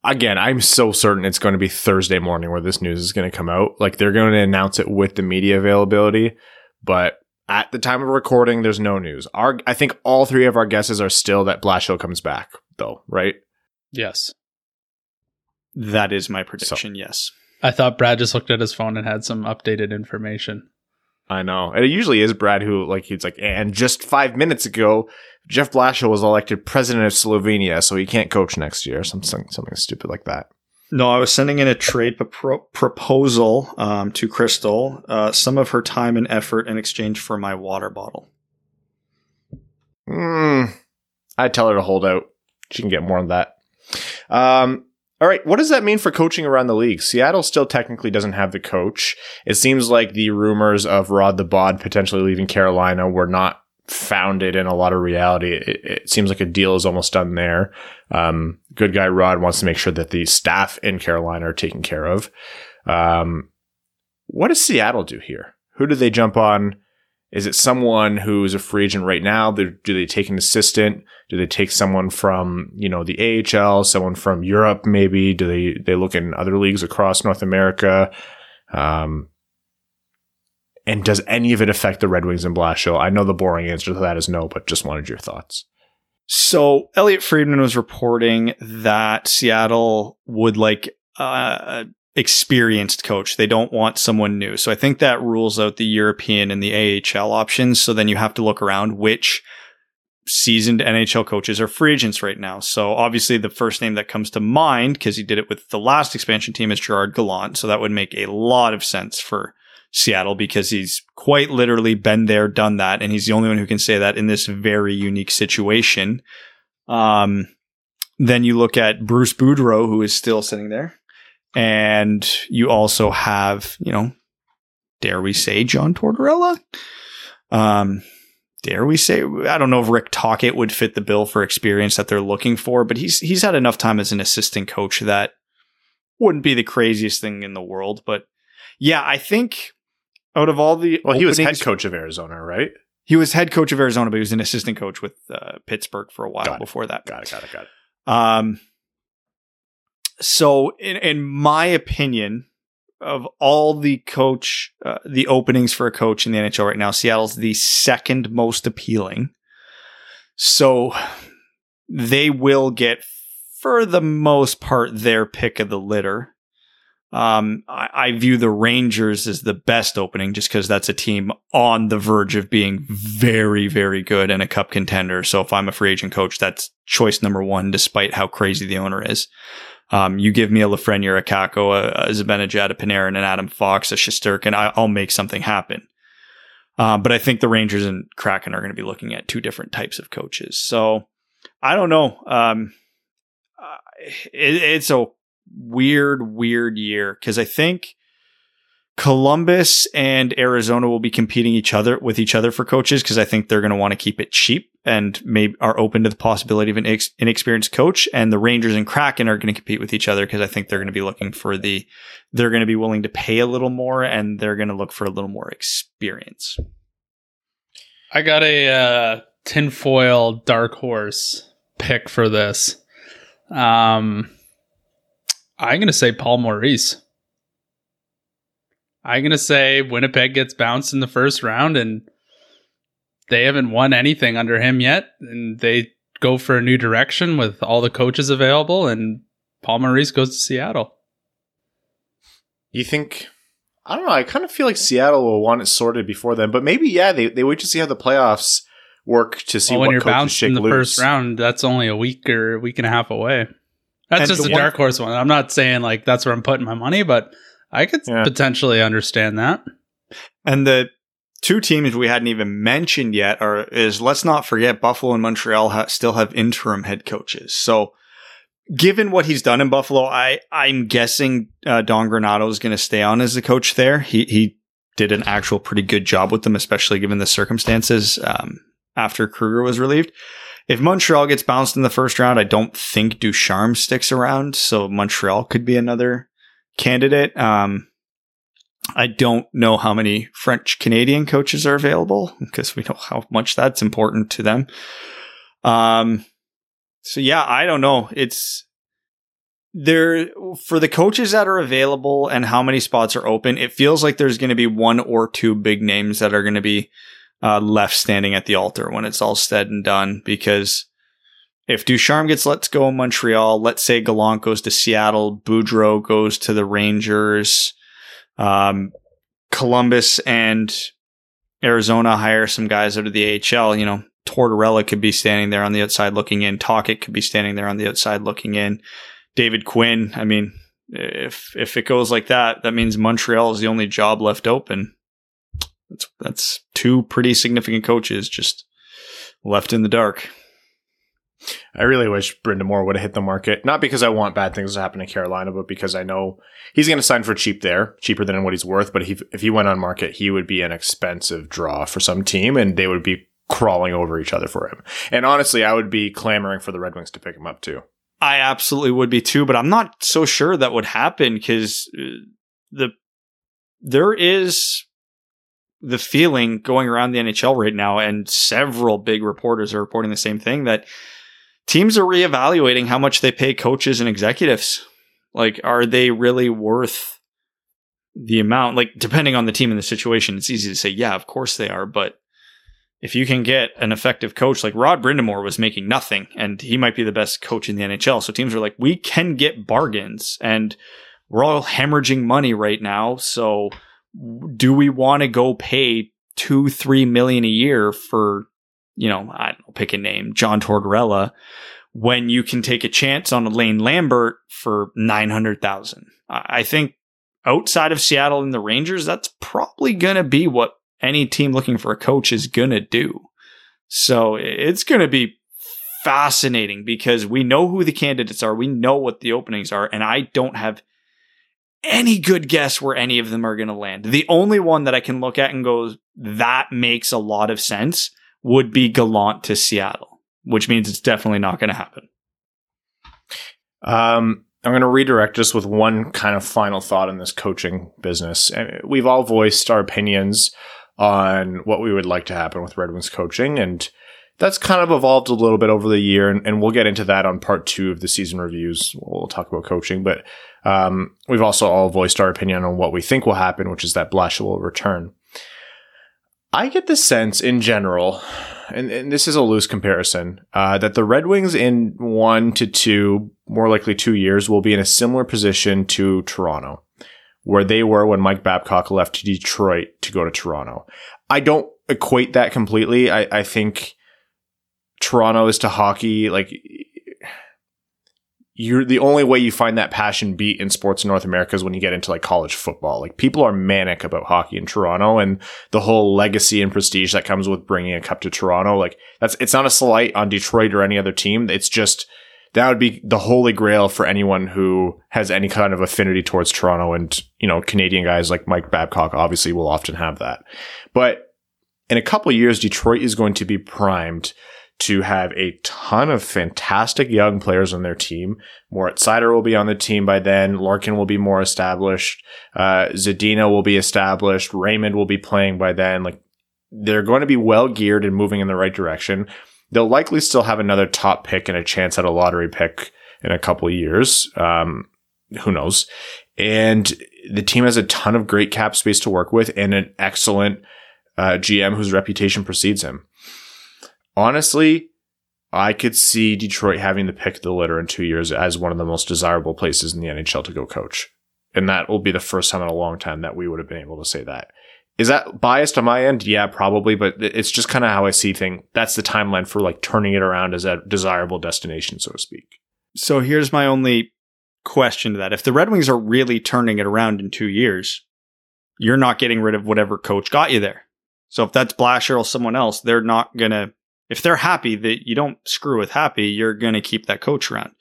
Again, I'm so certain it's going to be Thursday morning where this news is going to come out. Like they're going to announce it with the media availability, but at the time of recording, there's no news. Our, I think all three of our guesses are still that Blashill comes back, though, right? Yes. That is my prediction. yes. I thought Brad just looked at his phone and had some updated information. I know. And it usually is Brad who, like, he's like, and just five minutes ago, Jeff Blashill was elected president of Slovenia, so he can't coach next year. Something, something stupid like that. No, I was sending in a trade pro- proposal um, to Crystal, uh, some of her time and effort in exchange for my water bottle. Hmm. I'd tell her to hold out. She can get more on that. Um, all right. What does that mean for coaching around the league? Seattle still technically doesn't have the coach. It seems like the rumors of Rod the Bod potentially leaving Carolina were not founded in a lot of reality. It, it seems like a deal is almost done there. Um, good guy Rod wants to make sure that the staff in Carolina are taken care of. Um, what does Seattle do here? Who do they jump on? Is it someone who's a free agent right now? Do do they take an assistant? Do they take someone from, you know, the AHL, someone from Europe maybe? Do they, they look in other leagues across North America? Um, and does any of it affect the Red Wings and Blashill? I know the boring answer to that is no, but just wanted your thoughts. So Elliotte Friedman was reporting that Seattle would like uh, experienced coach. They don't want someone new. So I think that rules out the European and the AHL options. So then you have to look around which seasoned NHL coaches are free agents right now. So obviously the first name that comes to mind, because he did it with the last expansion team, is Gerard Gallant. So that would make a lot of sense for Seattle because he's quite literally been there, done that, and he's the only one who can say that in this very unique situation. Um, then you look at Bruce Boudreau, who is still sitting there, and you also have, you know, dare we say John Tortorella? Um, dare we say I don't know if Rick Tocchet would fit the bill for experience that they're looking for, but he's he's had enough time as an assistant coach that wouldn't be the craziest thing in the world. But yeah, I think out of all the Well, he was head coach of Arizona, right? He was head coach of Arizona, but he was an assistant coach with uh, Pittsburgh for a while before that. Got it. Got it. Got it. Um, so in, in my opinion, of all the coach, uh, the openings for a coach in the NHL right now, Seattle's the second most appealing. So they will get, for the most part, their pick of the litter. Um, I, I view the Rangers as the best opening just because that's a team on the verge of being very, very good and a cup contender. So if I'm a free agent coach, that's choice number one, despite how crazy the owner is. Um, you give me a Lafreniere, a Kakko, a, a Zibanejad, a Panarin, an Adam Fox, a Shesterkin, I, I'll make something happen. Um, but I think the Rangers and Kraken are going to be looking at two different types of coaches. So I don't know. Um, uh, it, it's a weird, weird year because I think Columbus and Arizona will be competing each other with each other for coaches because I think they're going to want to keep it cheap and maybe are open to the possibility of an ex- inexperienced coach. And the Rangers and Kraken are going to compete with each other because I think they're going to be looking for the, they're going to be willing to pay a little more and they're going to look for a little more experience. I got a uh, tinfoil dark horse pick for this. Um, I'm going to say Paul Maurice. I'm going to say Winnipeg gets bounced in the first round and they haven't won anything under him yet. And they go for a new direction with all the coaches available. And Paul Maurice goes to Seattle. You think? I don't know. I kind of feel like Seattle will want it sorted before then, but maybe yeah, they they wait to see how the playoffs work to see well, when you're bounced in the loose. first round, that's only a week or a week and a half away. That's And just a one- dark horse one. I'm not saying like that's where I'm putting my money, but I could Yeah. potentially understand that. And the two teams we hadn't even mentioned yet are is let's not forget Buffalo and Montreal ha- still have interim head coaches. So given what he's done in Buffalo, I I'm guessing uh, Don Granato is going to stay on as the coach there. He he did an actual pretty good job with them, especially given the circumstances um, after Kruger was relieved. If Montreal gets bounced in the first round, I don't think Ducharme sticks around, so Montreal could be another candidate. Um, I don't know how many French Canadian coaches are available because we know how much that's important to them. Um, so yeah, I don't know. It's there for the coaches that are available and how many spots are open. It feels like there's going to be one or two big names that are going to be uh, left standing at the altar when it's all said and done. Because if Ducharme gets let go in Montreal, let's say Gallant goes to Seattle, Boudreau goes to the Rangers, um, Columbus and Arizona hire some guys out of the AHL. You know, Tortorella could be standing there on the outside looking in. Tocchet could be standing there on the outside looking in. David Quinn. I mean, if if it goes like that, that means Montreal is the only job left open. That's that's two pretty significant coaches just left in the dark. I really wish Brind'Amour would have hit the market. Not because I want bad things to happen in Carolina, but because I know he's going to sign for cheap there, cheaper than what he's worth. But if he, if he went on market, he would be an expensive draw for some team, and they would be crawling over each other for him. And honestly, I would be clamoring for the Red Wings to pick him up too. I absolutely would be too, but I'm not so sure that would happen because uh, the there is the feeling going around the NHL right now, and several big reporters are reporting the same thing that teams are reevaluating how much they pay coaches and executives. Like, are they really worth the amount? Like, depending on the team and the situation, it's easy to say, yeah, of course they are, but if you can get an effective coach like Rod Brind'Amour was making nothing and he might be the best coach in the NHL. So teams are like, we can get bargains and we're all hemorrhaging money right now. So do we want to go pay two, three million a year for, you know, I don't pick a name, John Tortorella, when you can take a chance on a Lane Lambert for 900,000? I I think outside of Seattle and the Rangers, that's probably going to be what any team looking for a coach is going to do. So it's going to be fascinating because we know who the candidates are. We know what the openings are. And I don't have any good guess where any of them are going to land. The only one that I can look at and go, that makes a lot of sense would be Gallant to Seattle, which means it's definitely not going to happen. Um, I'm going to redirect just with one kind of final thought in this coaching business. We've all voiced our opinions on what we would like to happen with Red Wings coaching, and that's kind of evolved a little bit over the year, and, and we'll get into that on part two of the season reviews. We'll talk about coaching, but um, we've also all voiced our opinion on what we think will happen, which is that Blashill will return. I get the sense in general, and, and this is a loose comparison, uh, that the Red Wings in one to two, more likely two years, will be in a similar position to Toronto, where they were when Mike Babcock left Detroit to go to Toronto. I don't equate that completely. I, I think Toronto is to hockey like you're the only way you find that passion beat in sports in North America is when you get into like college football. Like people are manic about hockey in Toronto and the whole legacy and prestige that comes with bringing a cup to Toronto. Like that's, it's not a slight on Detroit or any other team. It's just, that would be the holy grail for anyone who has any kind of affinity towards Toronto and, you know, Canadian guys like Mike Babcock obviously will often have that. But in a couple years, Detroit is going to be primed to have a ton of fantastic young players on their team. Moritz Seider will be on the team by then. Larkin will be more established. Uh, Zadina will be established. Raymond will be playing by then. Like they're going to be well geared and moving in the right direction. They'll likely still have another top pick and a chance at a lottery pick in a couple years. Um, who knows? And the team has a ton of great cap space to work with and an excellent uh, GM whose reputation precedes him honestly, I could see Detroit having the pick of the litter in two years as one of the most desirable places in the NHL to go coach. And that will be the first time in a long time that we would have been able to say that. Is that biased on my end? Yeah, probably, but it's just kind of how I see things. That's the timeline for like turning it around as a desirable destination, so to speak. So here's my only question to that. If the Red Wings are really turning it around in two years, you're not getting rid of whatever coach got you there. So if that's Blashill or someone else, they're not going to if they're happy that you don't screw with happy, you're going to keep that coach around.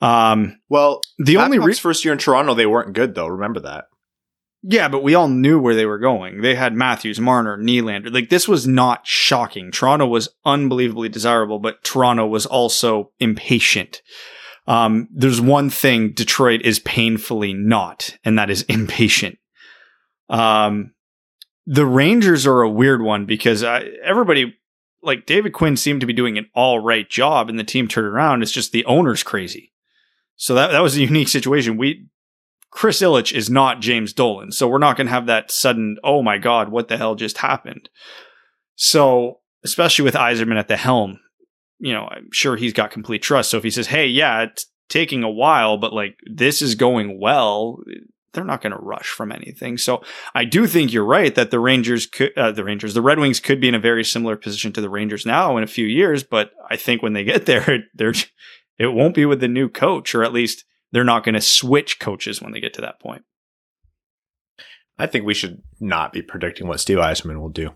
Um, well, the only re- first year in Toronto, they weren't good though. Remember that. Yeah, but we all knew where they were going. They had Matthews, Marner, Nylander. Like this was not shocking. Toronto was unbelievably desirable, but Toronto was also impatient. Um, there's one thing Detroit is painfully not, and that is *laughs* impatient. Um, the Rangers are a weird one because I, everybody like David Quinn seemed to be doing an all right job and the team turned around. It's just the owner's crazy. So that, that was a unique situation. We, Chris Ilitch is not James Dolan. So we're not going to have that sudden, oh my God, what the hell just happened? So, especially with Yzerman at the helm, you know, I'm sure he's got complete trust. So if he says, hey, yeah, it's taking a while, but like this is going well, they're not going to rush from anything. So I do think you're right that the Rangers could, uh, the Rangers, the Red Wings could be in a very similar position to the Rangers now in a few years. But I think when they get *laughs* there, they're, it won't be with the new coach, or at least they're not going to switch coaches when they get to that point. I think we should not be predicting what Steve Yzerman will do.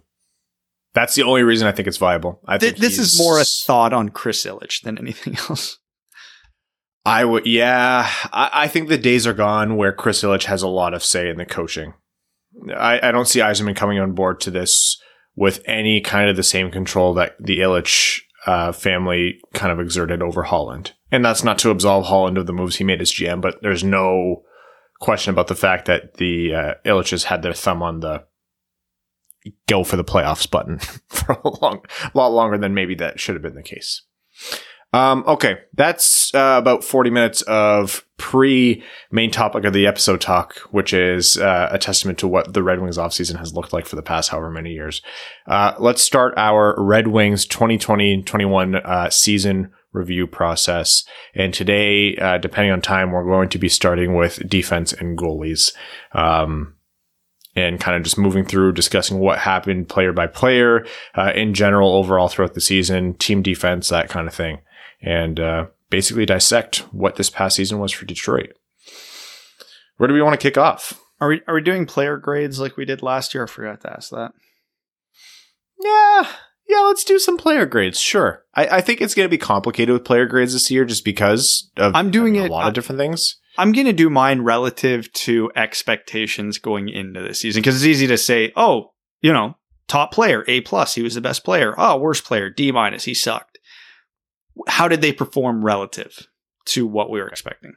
That's the only reason I think it's viable. I think this is more a thought on Chris Ilitch than anything *laughs* else. I would, yeah. I, I, think the days are gone where Chris Ilitch has a lot of say in the coaching. I, I don't see Yzerman coming on board to this with any kind of the same control that the Ilitch uh, family kind of exerted over Holland. And that's not to absolve Holland of the moves he made as GM, but there's no question about the fact that the uh, Ilitches had their thumb on the go for the playoffs button *laughs* for a long, lot longer than maybe that should have been the case. Um, okay, that's uh, about 40 minutes of pre main topic of the episode talk, which is uh, a testament to what the Red Wings offseason has looked like for the past however many years. Uh, let's start our Red Wings 2020 21 uh, season review process. And today, uh, depending on time, we're going to be starting with defense and goalies. Um, and kind of just moving through discussing what happened player by player uh, in general overall throughout the season team defense that kind of thing and uh, basically dissect what this past season was for Detroit. Where do we want to kick off? Are we are we doing player grades like we did last year? I forgot to ask that. Yeah, yeah. Let's do some player grades. Sure. I, I think it's going to be complicated with player grades this year, just because of I'm doing it- a lot I- of different things. I'm going to do mine relative to expectations going into the season because it's easy to say, oh, you know, top player, A plus, he was the best player. Oh, worst player, D minus, he sucked. How did they perform relative to what we were expecting?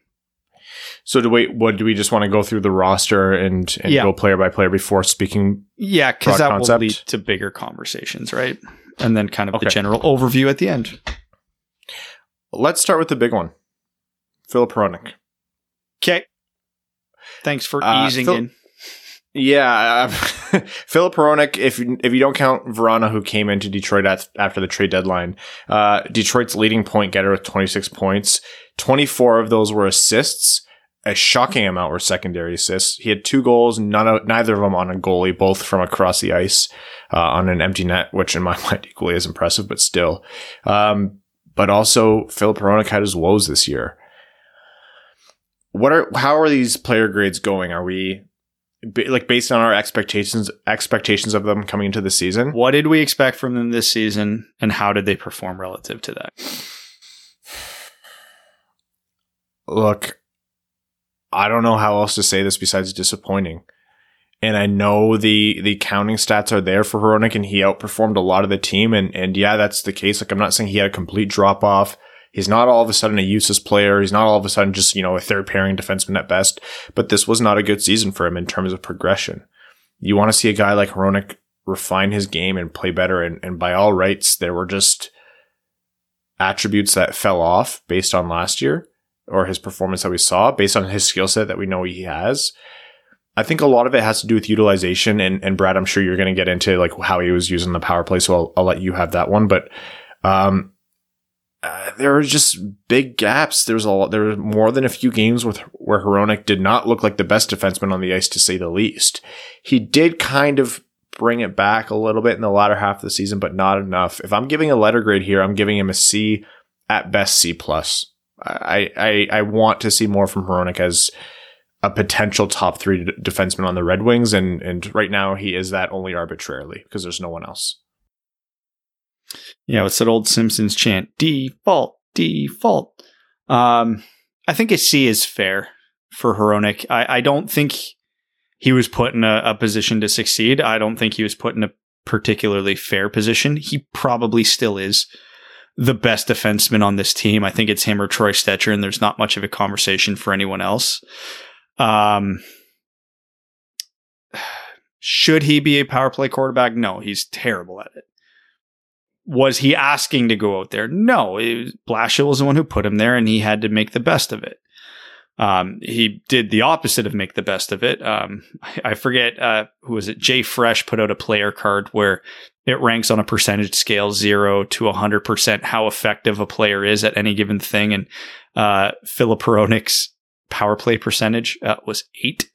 So do we? What do we just want to go through the roster and, and Yeah. go player by player before speaking? Yeah, because that concept. will lead to bigger conversations, right? And then kind of Okay. the general overview at the end. Let's start with the big one. Filip Hronek. Okay. Thanks for Uh, easing Phil- in. Yeah, *laughs* Filip Hronek. If if you don't count Vrana, who came into Detroit at, after the trade deadline, uh, Detroit's leading point getter with 26 points. 24 of those were assists. A shocking amount were secondary assists. He had two goals, none of, neither of them on a goalie, both from across the ice uh, on an empty net, which in my *laughs* mind equally is impressive, but still. Um, but also, Filip Hronek had his woes this year. What are how are these player grades going? Are we like based on our expectations expectations of them coming into the season? What did we expect from them this season, and how did they perform relative to that? Look, I don't know how else to say this besides disappointing. And I know the the counting stats are there for Hronek and he outperformed a lot of the team and and yeah, that's the case. Like I'm not saying he had a complete drop off. He's not all of a sudden a useless player. He's not all of a sudden just, you know, a third pairing defenseman at best. But this was not a good season for him in terms of progression. You want to see a guy like Hronek refine his game and play better. And, and by all rights, there were just attributes that fell off based on last year or his performance that we saw based on his skill set that we know he has. I think a lot of it has to do with utilization and, and Brad, I'm sure you're going to get into like how he was using the power play. So I'll, I'll let you have that one. But, um, uh, there were just big gaps. There was a lot, there were more than a few games with where Hronek did not look like the best defenseman on the ice, to say the least. He did kind of bring it back a little bit in the latter half of the season, but not enough. If I'm giving a letter grade here, I'm giving him a C, at best C plus. I I I want to see more from Hronek as a potential top three defenseman on the Red Wings, and and right now he is that only arbitrarily because there's no one else. Yeah, it's that old Simpsons chant: default, default. Um, I think a C is fair for Hronek. I, I don't think he was put in a, a position to succeed. I don't think he was put in a particularly fair position. He probably still is the best defenseman on this team. I think it's him or Troy Stecher, and there's not much of a conversation for anyone else. Um, *sighs* should he be a power play quarterback? No, he's terrible at it. Was he asking to go out there? No, it was, Blashill was the one who put him there, and he had to make the best of it. Um, he did the opposite of make the best of it. Um, I, I forget uh, who was it. JFresh put out a player card where it ranks on a percentage scale, zero to hundred percent, how effective a player is at any given thing. And uh, Filip Hronek's power play percentage uh, was eight,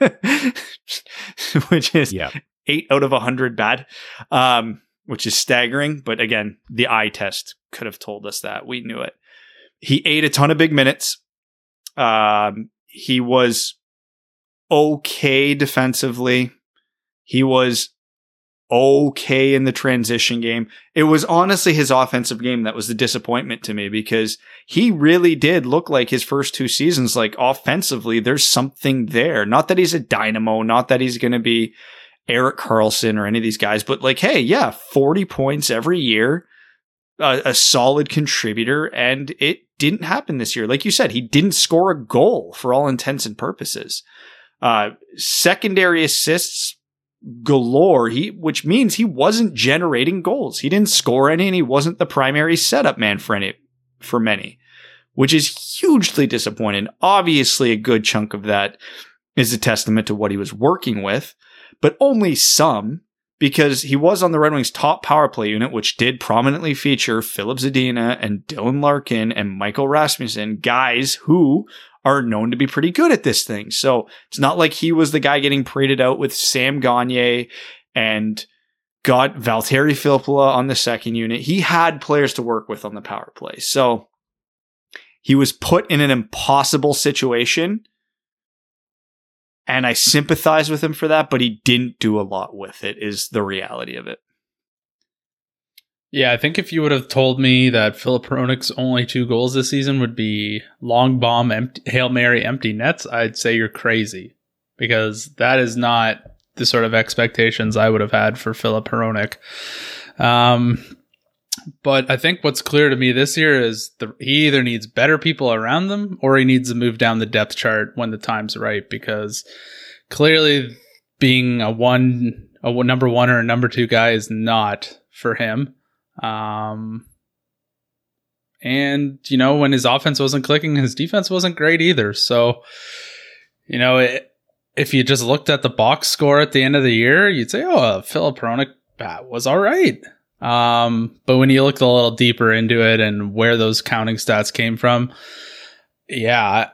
*laughs* which is Yeah, eight out of a hundred bad, um, which is staggering. But again, the eye test could have told us that. We knew it. He ate a ton of big minutes. Um, he was okay defensively. He was okay in the transition game. It was honestly his offensive game that was the disappointment to me because he really did look like his first two seasons, like offensively, there's something there. Not that he's a dynamo, not that he's going to be Erik Karlsson or any of these guys, but like, hey, yeah, 40 points every year, a, a solid contributor, and it didn't happen this year. Like you said, he didn't score a goal for all intents and purposes. Uh, secondary assists galore. He, which means he wasn't generating goals. He didn't score any, and he wasn't the primary setup man for any, for many, which is hugely disappointing. Obviously, a good chunk of that is a testament to what he was working with, but only some because he was on the Red Wings top power play unit, which did prominently feature Filip Zadina and Dylan Larkin and Michael Rasmussen, guys who are known to be pretty good at this thing. So it's not like he was the guy getting paraded out with Sam Gagne and got Valtteri Filppula on the second unit. He had players to work with on the power play. So he was put in an impossible situation And I sympathize with him for that, but he didn't do a lot with it, is the reality of it. Yeah, I think if you would have told me that Filip Hronek's only two goals this season would be long bomb, empty, Hail Mary, empty nets, I'd say you're crazy because that is not the sort of expectations I would have had for Filip Hronek. Um, but I think what's clear to me this year is the, he either needs better people around them or he needs to move down the depth chart when the time's right because clearly being a one, a number one or a number two guy is not for him. Um, and you know, when his offense wasn't clicking, his defense wasn't great either. So, you know, it, if you just looked at the box score at the end of the year, you'd say, "Oh, Filip Hronek was all right." Um, but when you look a little deeper into it and where those counting stats came from, yeah,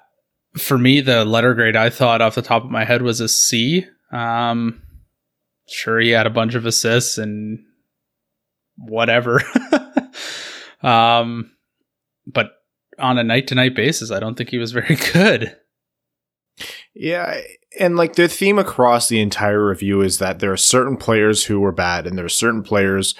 for me, the letter grade I thought off the top of my head was a C. Um, sure, he had a bunch of assists and whatever. *laughs* um, but on a night to night basis, I don't think he was very *laughs* good. Yeah, and like the theme across the entire review is that there are certain players who were bad, and there are certain players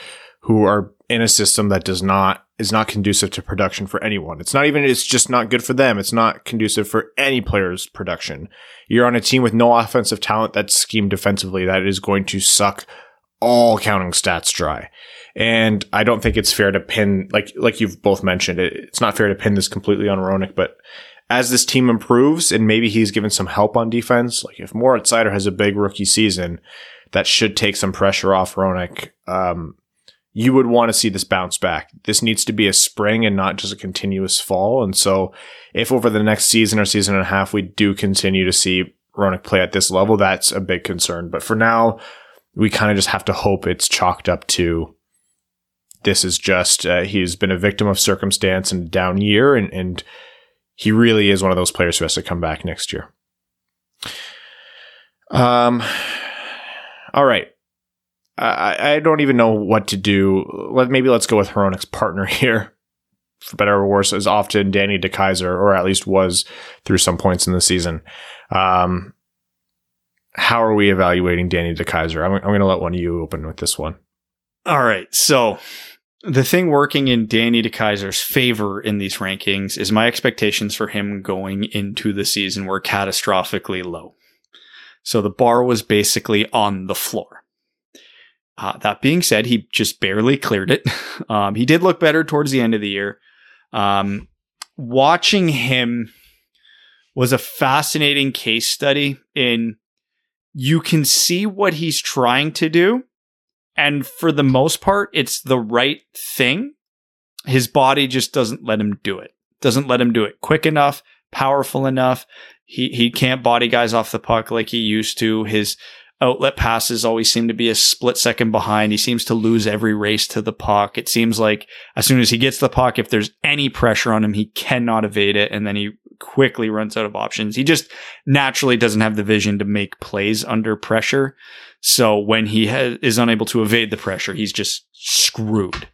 who are in a system that does not is not conducive to production for anyone. It's not even it's just not good for them. It's not conducive for any player's production. You're on a team with no offensive talent that's schemed defensively that is going to suck all counting stats dry. And I don't think it's fair to pin like like you've both mentioned it, it's not fair to pin this completely on Hronek, but as this team improves and maybe he's given some help on defense, like if Moritz Seider has a big rookie season, that should take some pressure off Hronek. Um, you would want to see this bounce back. This needs to be a spring and not just a continuous fall. And so if over the next season or season and a half, we do continue to see Hronek play at this level, that's a big concern. But for now, we kind of just have to hope it's chalked up to this is just, uh, he's been a victim of circumstance and down year and, and he really is one of those players who has to come back next year. Um, *sighs* all right. I, I don't even know what to do. Let maybe let's go with Hronek's partner *laughs* here, for better or worse, is often Danny DeKeyser, or at least was through some points in the season. Um, how are we evaluating Danny DeKeyser? I'm, I'm going to let one of you open with this one. All right. So the thing working in Danny DeKeyser's favor in these rankings is my expectations for him going into the season were catastrophically low. So the bar was basically on the floor. Uh, that being said, he just barely cleared it. *laughs* Um, he did look better towards the end of the year. Um, watching him was a fascinating case study in you can see what he's trying to do and for the most part, it's the right thing. His body just doesn't let him do it. Doesn't let him do it quick enough, powerful enough. He he can't body guys off the puck like he used to. His outlet passes always seem to be a split second behind. He seems to lose every race to the puck. It seems like as soon as he gets the puck, if there's any pressure on him, he cannot evade it, and then he quickly runs out of options. He just naturally doesn't have the vision to make plays under pressure. So when he ha- is unable to evade the pressure, he's just screwed.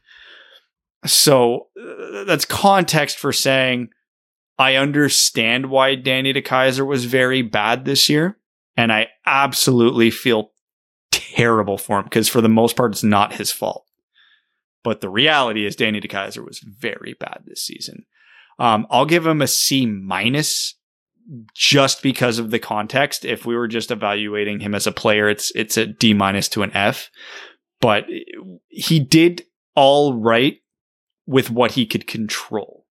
So uh, that's context for saying I understand why Danny DeKeyser was very bad this year. And I absolutely feel terrible for him because for the most part, it's not his fault. But the reality is Danny DeKeyser was very bad this season. Um, I'll give him a C minus just because of the context. If we were just evaluating him as a player, it's it's a D minus to an F. But he did all right with what he could control.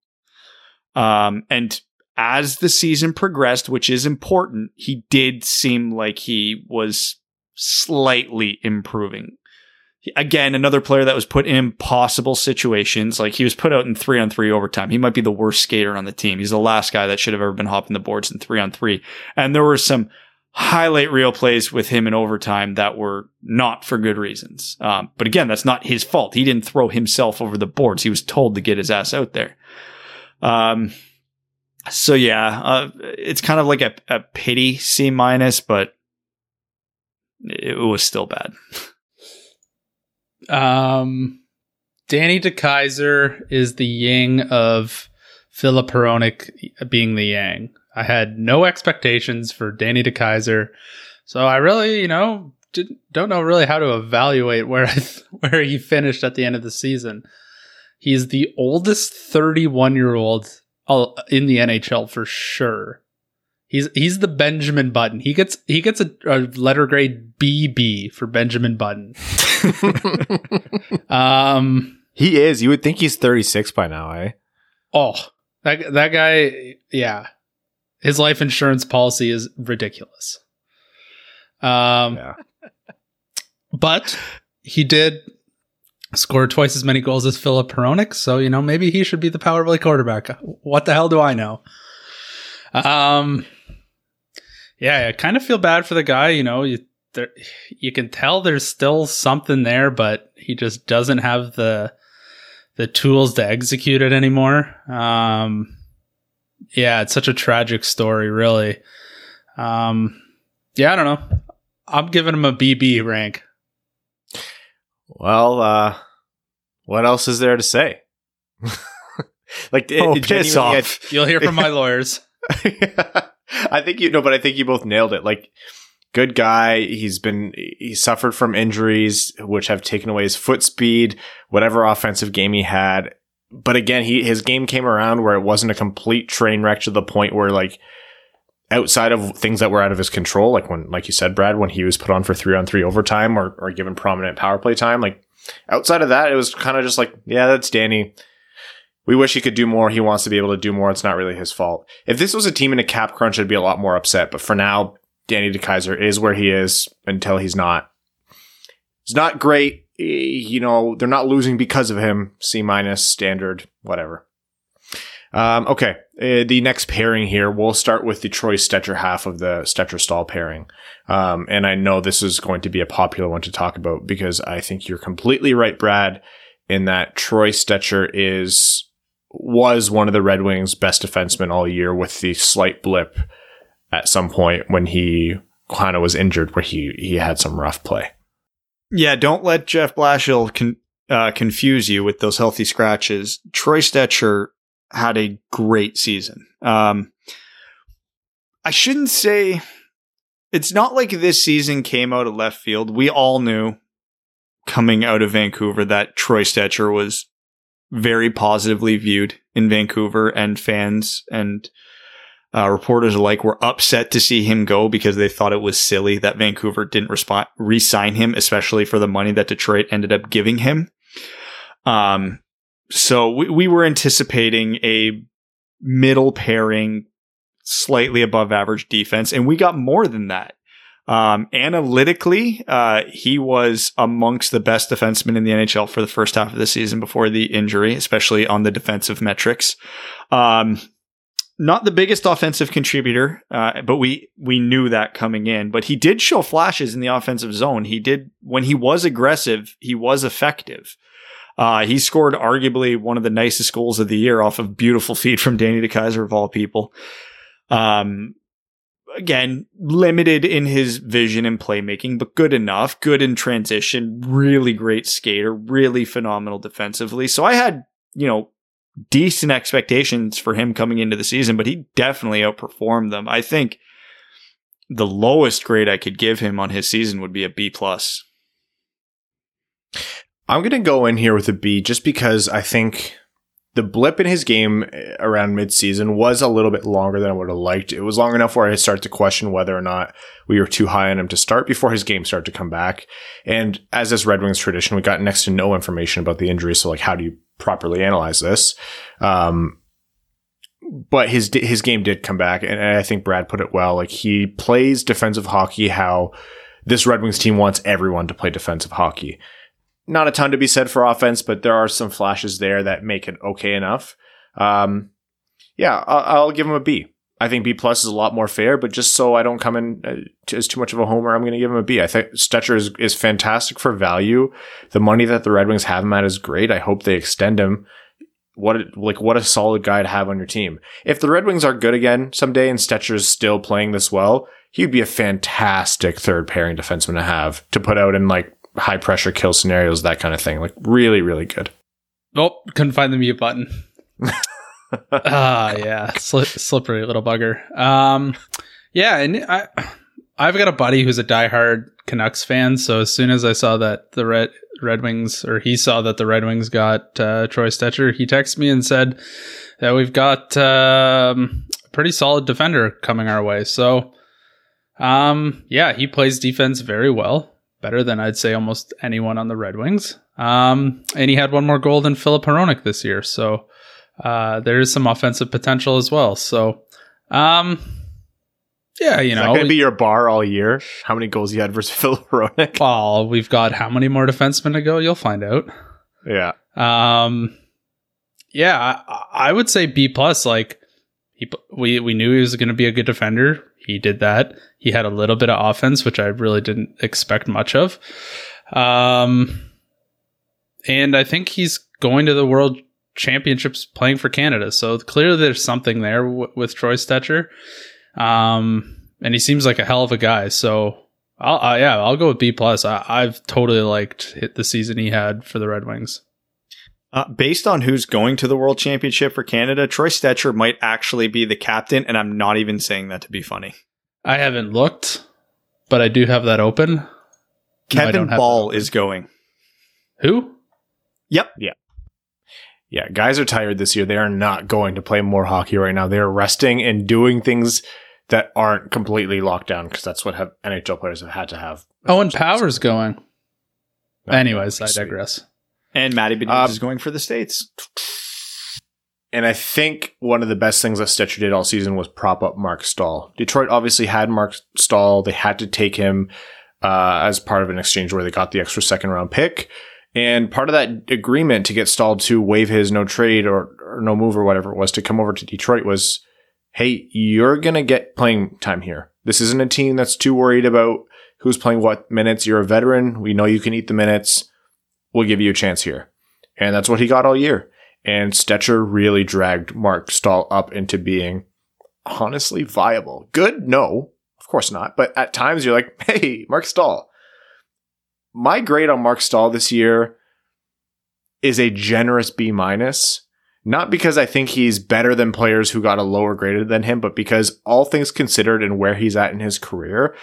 Um, and as the season progressed, which is important, he did seem like he was slightly improving again, another player that was put in impossible situations. Like he was put out in three on three overtime. He might be the worst skater on the team. He's the last guy that should have ever been hopping the boards in three on three. And there were some highlight reel plays with him in overtime that were not for good reasons. Um, but again, that's not his fault. He didn't throw himself over the boards. He was told to get his ass out there. Um, so yeah, uh, it's kind of like a, a pity C minus, but it was still bad. *laughs* Um, Danny DeKeyser is the Ying of Filip Hronek being the Yang. I had no expectations for Danny DeKeyser. So I really, you know, didn't, don't know really how to evaluate where *laughs* where he finished at the end of the season. He's the oldest 31 year old uh, in the NHL for sure. He's he's the Benjamin Button. He gets he gets a, a letter grade BB for Benjamin Button. *laughs* um, he is. You would think he's 36 by now, eh? Oh, that that guy, yeah. His life insurance policy is ridiculous. Um, yeah. but he did score twice as many goals as Filip Hronek, so you know maybe he should be the power play quarterback. What the hell do I know? Um, yeah, I kind of feel bad for the guy. You know, you there, you can tell there's still something there, but he just doesn't have the the tools to execute it anymore. Um, yeah, it's such a tragic story, really. Um, yeah, I don't know. I'm giving him a BB rank. Well, uh, what else is there to say? *laughs* like, oh, it, piss off. *laughs* You'll hear from my *laughs* lawyers. I think you know, but I think you both nailed it. Like, good guy. He's been he suffered from injuries which have taken away his foot speed, whatever offensive game he had. But again, he his game came around where it wasn't a complete train wreck to the point where like outside of things that were out of his control, like when like you said, Brad, when he was put on for three on three overtime or or given prominent power play time, like outside of that, it was kind of just like, yeah, that's Danny. We wish he could do more. He wants to be able to do more. It's not really his fault. If this was a team in a cap crunch, I'd be a lot more upset. But for now, Danny DeKeyser is where he is until he's not. It's not great. Eh, you know, they're not losing because of him. C minus, standard, whatever. Um, okay, uh, the next pairing here, we'll start with the Troy Stecher half of the Stecher Staal pairing. Um, and I know this is going to be a popular one to talk about because I think you're completely right, Brad, in that Troy Stecher is was one of the Red Wings' best defensemen all year with the slight blip at some point when he kind of was injured where he, he had some rough play. Yeah, don't let Jeff Blashill con- uh, confuse you with those healthy scratches. Troy Stecher had a great season. Um, I shouldn't say it's not like this season came out of left field. We all knew coming out of Vancouver that Troy Stecher was very positively viewed in Vancouver and fans and uh, reporters alike were upset to see him go because they thought it was silly that Vancouver didn't respond, re-sign him, especially for the money that Detroit ended up giving him. Um, so we, we were anticipating a middle pairing, slightly above average defense, and we got more than that. Um, analytically, uh, he was amongst the best defensemen in the NHL for the first half of the season before the injury, especially on the defensive metrics. Um, not the biggest offensive contributor, uh, but we we knew that coming in. But he did show flashes in the offensive zone. He did when he was aggressive, he was effective. Uh, he scored arguably one of the nicest goals of the year off of beautiful feed from Danny DeKeyser of all people. Um, again, limited in his vision and playmaking, but good enough, good in transition, really great skater, really phenomenal defensively. So I had, you know, decent expectations for him coming into the season, but he definitely outperformed them. I think the lowest grade I could give him on his season would be a B plus. I'm going to go in here with a B just because I think the blip in his game around midseason was a little bit longer than I would have liked. It was long enough where I started to question whether or not we were too high on him to start before his game started to come back. And as this Red Wings tradition, we got next to no information about the injury. So like, how do you properly analyze this? Um, but his his game did come back, and I think Brad put it well. Like he plays defensive hockey how this Red Wings team wants everyone to play defensive hockey not a ton to be said for offense, but there are some flashes there that make it okay enough. Um, yeah, I'll, I'll, give him a B. I think B plus is a lot more fair, but just so I don't come in uh, as too much of a homer, I'm going to give him a B. I think Stecher is, is fantastic for value. The money that the Red Wings have him at is great. I hope they extend him. What like what a solid guy to have on your team. If the Red Wings are good again someday and Stecher is still playing this well, he'd be a fantastic third pairing defenseman to have to put out in like high pressure kill scenarios, that kind of thing. Like really, really good. Nope, couldn't find the mute button. *laughs* Ah, yeah, Sli- slippery little bugger. Um, yeah, and I, I've got a buddy who's a diehard Canucks fan. So as soon as I saw that the Red Red Wings, or he saw that the Red Wings got uh, Troy Stecher, he texted me and said that we've got um, a pretty solid defender coming our way. So, um, yeah, he plays defense very well, better than I'd say almost anyone on the Red Wings. Um, and he had one more goal than Filip Hronek this year. So uh, there is some offensive potential as well. So, um, yeah, you Is know, that going to be your bar all year? How many goals you had versus *laughs* Phil Hronek? well, we've got how many more defensemen to go? You'll find out. Yeah. Um, yeah, I, I would say B plus. Like he, we we knew he was going to be a good defender. He did that. He had a little bit of offense, which I really didn't expect much of. Um, and I think he's going to the World Championships playing for Canada. So clearly, there's something there w- with Troy Stecher. Um, and he seems like a hell of a guy. So I'll, uh, yeah, I'll go with B plus. I, I've totally liked hit the season he had for the Red Wings. Uh, based on who's going to the World Championship for Canada, Troy Stecher might actually be the captain, and I'm not even saying that to be funny. I haven't looked, but I do have that open. Kevin don't have Ball is going. Who? Yep. Yeah, Yeah, guys are tired this year. They are not going to play more hockey right now. They're resting and doing things that aren't completely locked down because that's what have NHL players have had to have. Oh, and Power's going. No, Anyways, I sweet. And Matty Beniers Uh, is going for the States. And I think one of the best things that Stecher did all season was prop up Marc Staal. Detroit obviously had Marc Staal. They had to take him uh, as part of an exchange where they got the extra second round pick. And part of that agreement to get Staal to waive his no trade or, or no move or whatever it was to come over to Detroit was, hey, you're going to get playing time here. This isn't a team that's too worried about who's playing what minutes. You're a veteran. We know you can eat the minutes. We'll give you a chance here. And that's what he got all year. And Stecher really dragged Marc Staal up into being honestly viable. Good? No, of course not. But at times you're like, *laughs* hey, Marc Staal. My grade on Marc Staal this year is a generous B minus. Not because I think he's better than players who got a lower grade than him, but because all things considered and where he's at in his career,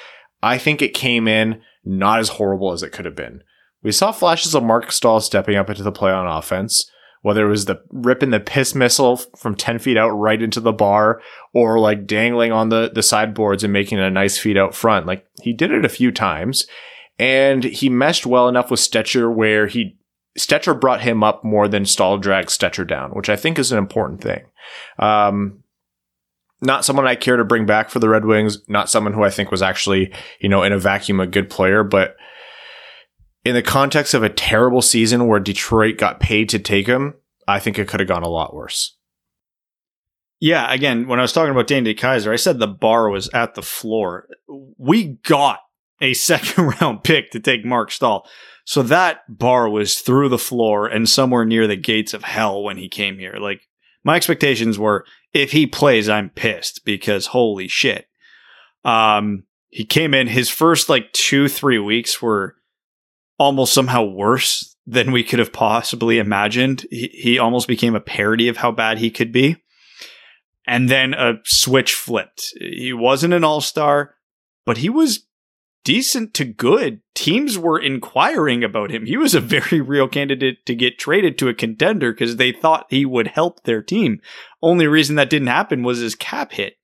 I think it came in not as horrible as it could have been. We saw flashes of Marc Staal stepping up into the play on offense whether it was the ripping the piss missile from 10 feet out right into the bar or like dangling on the, the sideboards and making a nice feed out front. Like he did it a few times and he meshed well enough with Stecher where he, Stecher brought him up more than Staal dragged Stecher down, which I think is an important thing. Um, not someone I care to bring back for the Red Wings, not someone who I think was actually, you know, in a vacuum a good player, but in the context of a terrible season where Detroit got paid to take him, I think it could have gone a lot worse. Yeah, again, when I was talking about Danny Kaiser, I said the bar was at the floor. We got a *laughs* second round pick to take Marc Staal. So that bar was through the floor and somewhere near the gates of hell when he came here. Like my expectations were if he plays, I'm pissed because holy shit. Um, he came in his first like two, three weeks were almost somehow worse than we could have possibly imagined. He, he almost became a parody of how bad he could be. And then a switch flipped. He wasn't an all star, but he was decent to good. Teams were inquiring about him. He was a *laughs* very real candidate to get traded to a contender because they thought he would help their team. Only reason that didn't happen was his cap hit.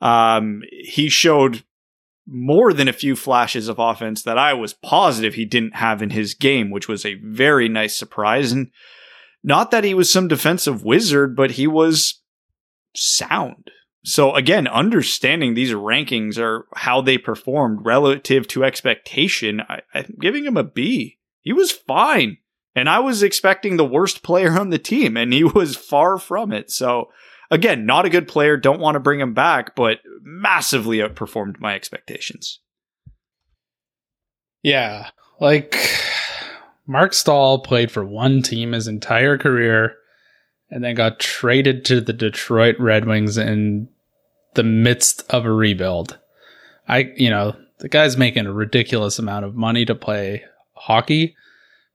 Um, he showed more than a few flashes of offense that I was positive he didn't have in his game, which was a very nice surprise. And not that he was some defensive wizard, but he was sound. So again, understanding these rankings are how they performed relative to expectation. I, I'm giving him a B. He was fine. And I was expecting the worst player on the team, and he *laughs* was far from it. So again, not a good player. Don't want to bring him back, but massively outperformed my expectations. Yeah, like Marc Staal played for one team his entire career and then got traded to the Detroit Red Wings in the midst of a rebuild. I, you know, the guy's making a ridiculous amount of money to play hockey.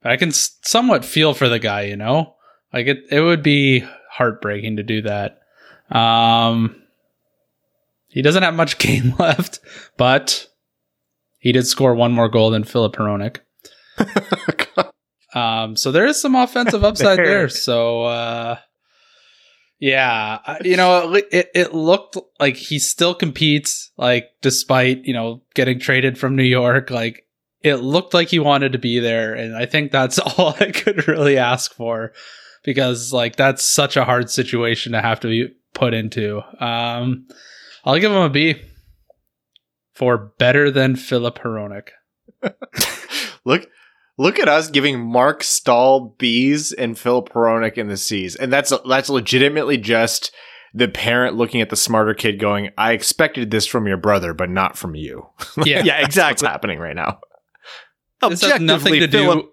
I can somewhat feel for the guy, you know? Like it, it would be heartbreaking to do that. Um, he doesn't have much *laughs* game left, but he did score one more goal than Filip Hronek. *laughs* um, so there is some offensive upside there. there. So, uh, yeah, you know, it, it looked like he still competes, like, despite, you know, getting traded from New York. Like, it looked like he wanted to be there. And I think that's *laughs* all I could really ask for because, like, that's such a hard situation to have to be put into. Um, I'll give him a B for better than Filip Hronek. *laughs* look, look at us giving Marc Staal B's and Filip Hronek in the C's, and that's that's legitimately just the parent looking at the smarter kid, going, "I expected this from your brother, but not from you." *laughs* yeah, yeah, exactly. What's happening right now? Has nothing to do.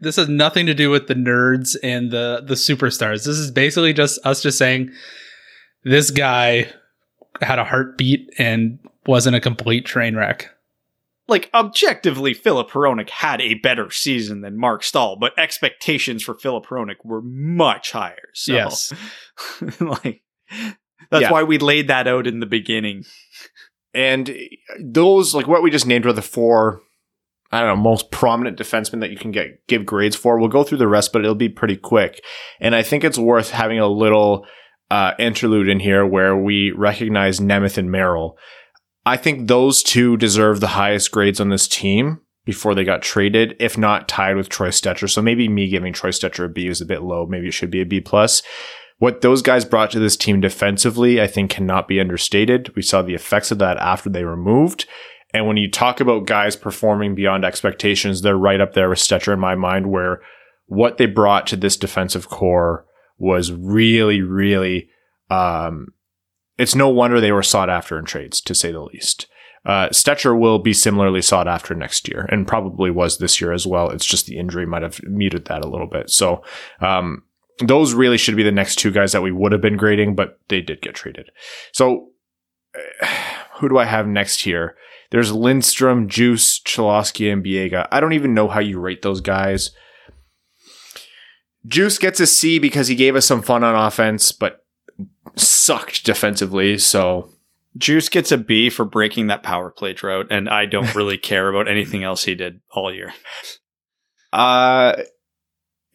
This has nothing to do with the nerds and the the superstars. This is basically just us just saying this guy had a heartbeat and wasn't a complete train wreck. Like objectively, Filip Hronek had a better season than Marc Staal, but expectations for Filip Hronek were much higher. So, yes, *laughs* like that's yeah. why we laid that out in the beginning. And those, like what we just named, were the four I don't know, most prominent defensemen that you can get give grades for. We'll go through the rest, but it'll be pretty quick. And I think it's worth having a little uh, interlude in here where we recognize Nemeth and Merrill. I think those two deserve the highest grades on this team before they got traded, if not tied with Troy Stecher. So maybe me giving Troy Stecher a B is a bit low. Maybe it should be a B plus. What those guys brought to this team defensively, I think cannot be understated. We saw the effects of that after they were moved. And when you talk about guys performing beyond expectations, they're right up there with Stecher in my mind, where what they brought to this defensive core was really, really, um, it's no wonder they were sought after in trades, to say the least. Uh, Stecher will be similarly sought after next year and probably was this year as well. It's just the injury might have muted that a little bit. So, um, those really should be the next two guys that we would have been grading, but they did get traded. So, *sighs* who do I have next here? There's Lindstrom, Djoos, Cholowski, and Biega. I don't even know how you rate those guys. Djoos gets a C because he gave us some fun on offense, but sucked defensively. So Djoos gets a B for breaking that power play drought, and I don't *laughs* really care about anything else he did all year. Uh,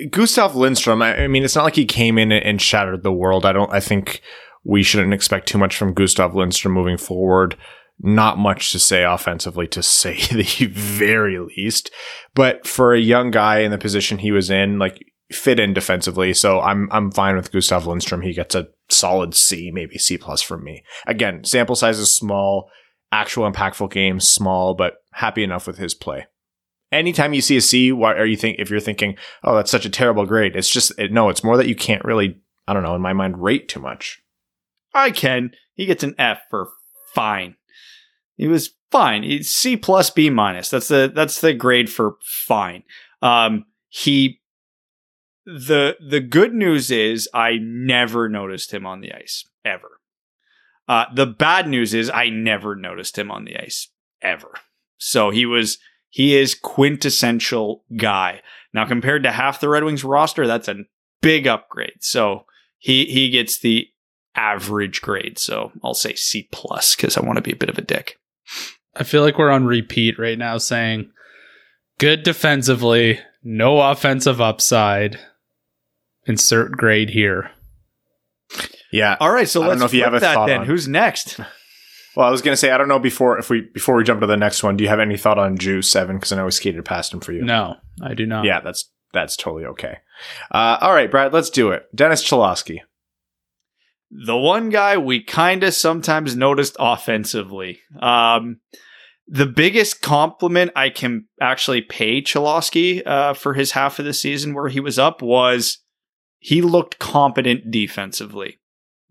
Gustav Lindstrom. I, I mean, it's not like he came in and shattered the world. I don't. I think we shouldn't expect too much from Gustav Lindstrom moving forward. Not much to say offensively, to say *laughs* the very least. But for a young guy in the position he was in, like fit in defensively. So I'm I'm fine with Gustav Lindstrom. He gets a solid C, maybe C plus from me. Again, sample size is small, actual impactful games small, but happy enough with his play. Anytime you see a C, why are you think if you're thinking, oh, that's such a terrible grade? It's just it, no, it's more that you can't really, I don't know, in my mind, rate too much. I can. He gets an F for fine. He was fine. He's C plus B minus. That's the that's the grade for fine. Um, he the the good news is I never noticed him on the ice ever. Uh, the bad news is I never noticed him on the ice ever. So he was he is quintessential guy. Now compared to half the Red Wings roster, that's a big upgrade. So he he gets the average grade. So I'll say C plus because I want to be a bit of a dick. I feel like we're on repeat right now saying good defensively, no offensive upside insert grade here. Yeah. All right. So I let's know if you have a that then. On. Who's next? *laughs* Well, I was going to say I don't know before if we before we jump to the next one. Do you have any thought on Djoos Seven? Because I know we skated past him for you. No, I do not. Yeah, that's that's totally okay. Uh, all right, Brad, let's do it. Dennis Cholowski. The one guy we kind of sometimes noticed offensively. Um, the biggest compliment I can actually pay Cholowski uh, for his half of the season where he was up was he looked competent defensively.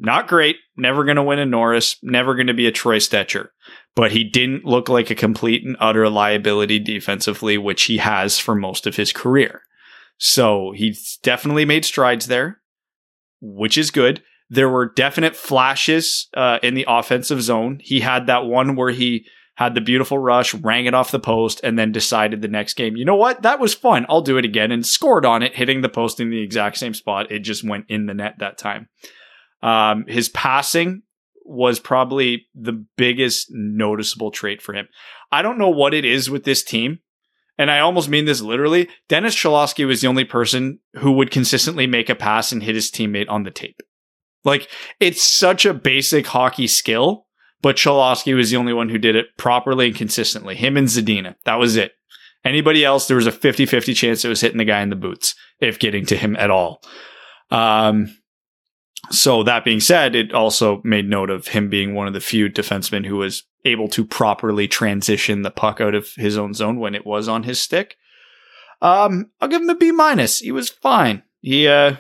Not great, never going to win a Norris, never going to be a Troy Stecher, but he didn't look like a complete and utter liability defensively, which he has for most of his career. So he's definitely made strides there, which is good. There were definite flashes uh, in the offensive zone. He had that one where he had the beautiful rush, rang it off the post, and then decided the next game, you know what? That was fun. I'll do it again and scored on it, hitting the post in the exact same spot. It just went in the net that time. Um, his passing was probably the biggest noticeable trait for him. I don't know what it is with this team. And I almost mean this literally. Dennis Cholowski was the only person who would consistently make a pass and hit his teammate on the tape. Like, it's such a basic hockey skill, but Cholowski was the only one who did it properly and consistently. Him and Zadina. That was it. Anybody else, there was a 50 50 chance it was hitting the guy in the boots, if getting to him at all. Um, so that being said, it also made note of him being one of the few defensemen who was able to properly transition the puck out of his own zone when it was on his stick. Um, I'll give him a B minus. He was fine. He, uh,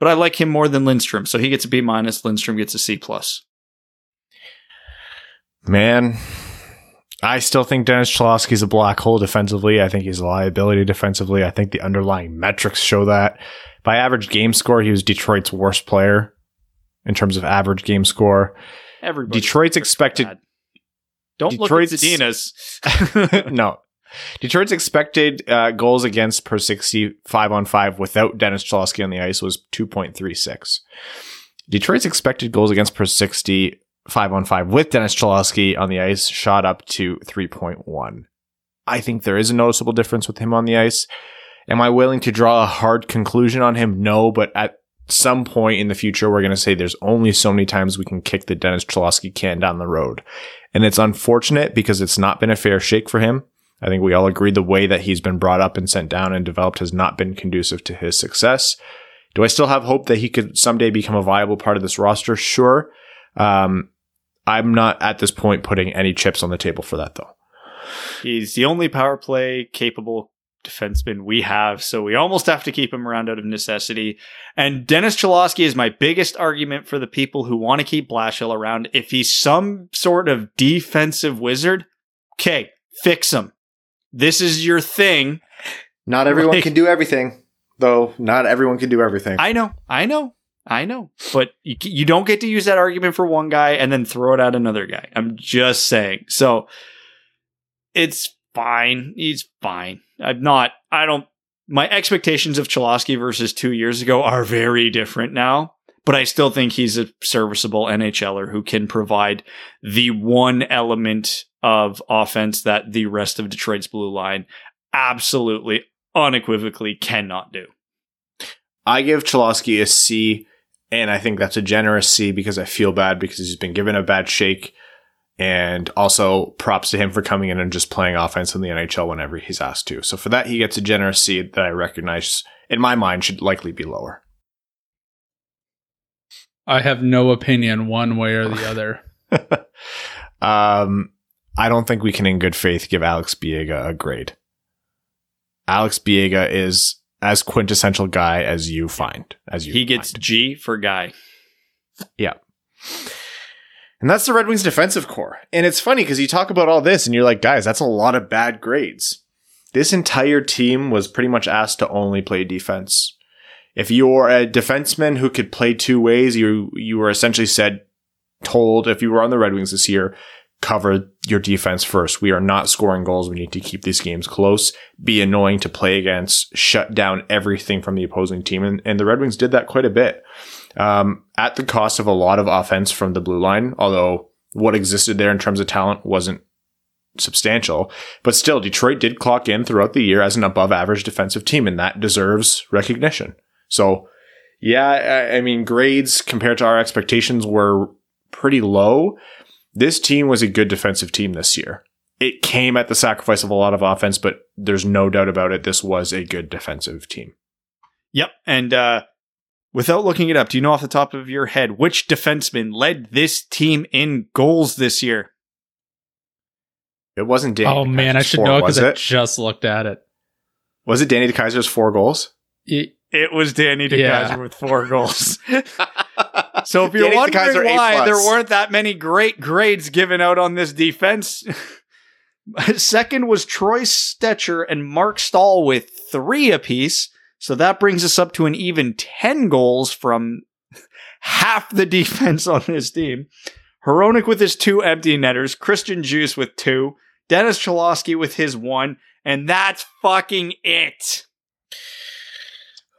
but I like him more than Lindstrom, so he gets a B minus. Lindstrom gets a C plus. Man, I still think Dennis Cholowski's a black hole defensively. I think he's a liability defensively. I think the underlying metrics show that. By average game score, he was Detroit's worst player in terms of average game score. Everybody. Detroit's expected. bad. Don't Detroit's- look at Zadina's. *laughs* *laughs* no. Detroit's expected uh, goals against per 65 on five without Dennis Cholowski on the ice was 2.36. Detroit's expected goals against per 65 on five with Dennis Cholowski on the ice shot up to 3.1. I think there is a noticeable difference with him on the ice. Am I willing to draw a hard conclusion on him? No, but at some point in the future, we're going to say there's only so many times we can kick the Dennis Cholowski can down the road. And it's unfortunate because it's not been a fair shake for him. I think we all agree the way that he's been brought up and sent down and developed has not been conducive to his success. Do I still have hope that he could someday become a viable part of this roster? Sure. Um, I'm not at this point putting any chips on the table for that though. He's the only power play capable defenseman we have, so we almost have to keep him around out of necessity. And Dennis Cholowski is my biggest argument for the people who want to keep Blashill around. If he's some sort of defensive wizard, okay, fix him. This is your thing. Not everyone Like- can do everything, though. Not everyone can do everything. I know, I know, I know. But you, you don't get to use that argument for one guy and then throw it at another guy. I'm just saying. So it's fine. He's fine. I'm not, I don't, my expectations of Cholowski versus two years ago are very different now. But I still think he's a serviceable NHLer who can provide the one element of offense that the rest of Detroit's blue line absolutely, unequivocally cannot do. I give Cholowski a C, and I think that's a generous C because I feel bad because he's been given a bad shake. And also props to him for coming in and just playing offense in the NHL whenever he's asked to. So for that, he gets a generous C that I recognize in my mind should likely be lower. I have no opinion one way or the *laughs* other. um, I don't think we can, in good faith, give Alex Biega a grade. Alex Biega is as quintessential guy as you find. As you He gets find. G for guy. Yeah. And that's the Red Wings defensive core. And it's funny because you talk about all this and you're like, guys, that's a lot of bad grades. This entire team was pretty much asked to only play defense. If you're a defenseman who could play two ways, you you were essentially said told if you were on the Red Wings this year, cover your defense first. We are not scoring goals. We need to keep these games close, be annoying to play against, shut down everything from the opposing team. And, and the Red Wings did that quite a bit um, at the cost of a lot of offense from the blue line, although what existed there in terms of talent wasn't substantial. But still, Detroit did clock in throughout the year as an above average defensive team, and that deserves recognition. So, yeah, I, I mean, grades compared to our expectations were pretty low. This team was a good defensive team this year. It came at the sacrifice of a lot of offense, but there's no doubt about it. This was a good defensive team. Yep. And uh, without looking it up, do you know off the top of your head which defenseman led this team in goals this year? It wasn't Danny. oh man, I should four, know was because I just looked at it. Was it Danny DeKeyser's four goals? It- It was Danny DeKeyser Yeah. with four goals. *laughs* so if you're wondering A why there weren't that many great grades given out on this defense, *laughs* second was Troy Stecher and Marc Staal with three apiece. So that brings us up to an even 10 goals from half the defense on this team. Hronek with his two empty netters, Christian Djoos with two, Dennis Cholowski with his one, and that's fucking it.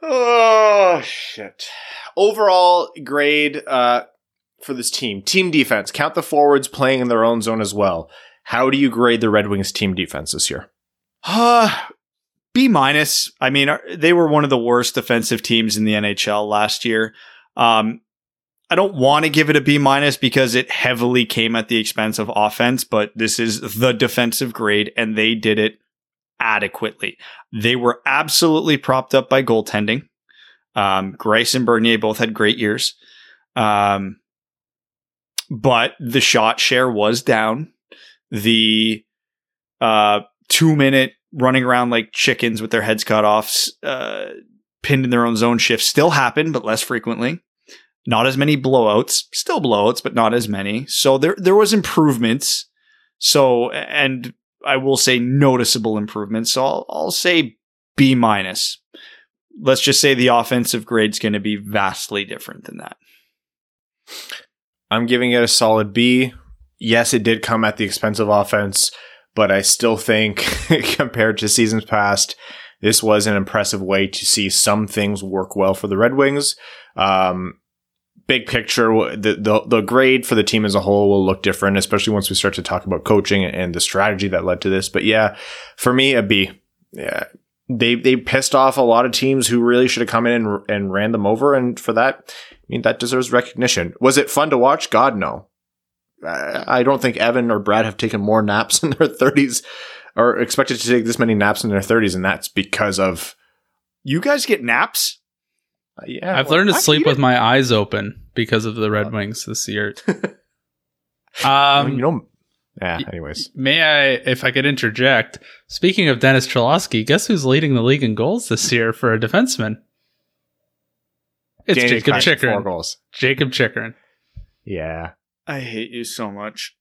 Oh shit. Overall grade uh, for this team. Team defense. Count the forwards playing in their own zone as well. How do you grade the Red Wings team defense this year? Uh, B minus. I mean, uh, they were one of the worst defensive teams in the NHL last year. Um, I don't want to give it a B minus because it heavily came at the expense of offense, but this is the defensive grade and they did it adequately. They were absolutely propped up by goaltending. Um, and Bernier both had great years. Um, but the shot share was down. The uh, two minute running around like chickens with their heads cut off, uh, pinned in their own zone shift still happen, but less frequently. Not as many blowouts, still blowouts, but not as many. So there there was improvements. So and I will say noticeable improvements. So I'll, I'll say B minus. Let's just say the offensive grade's going to be vastly different than that. I'm giving it a solid B. Yes, it did come at the expense of offense, but I still think *laughs* compared to seasons past, this was an impressive way to see some things work well for the Red Wings. Um, big picture, the, the, the grade for the team as a whole will look different, especially once we start to talk about coaching and the strategy that led to this. But yeah, for me, a B. Yeah, they they pissed off a lot of teams who really should have come in and, and ran them over, and for that, I mean that deserves recognition. Was it fun to watch? God no. I don't think Evan or Brad have taken more naps *laughs* in their 30s or expected to take this many naps in their 30s, and that's because of. You guys get naps? Uh, yeah, I've well, learned to I- sleep with my eyes open because of the Red Wings this year. *laughs* um, you know. Yeah. Anyways, May I, if I could interject, speaking of Dennis Cholowski, guess who's leading the league in goals this year for a defenseman? It's Danny Jacob Kaiser, Four goals. Jakob Chychrun. Yeah. I hate you so much.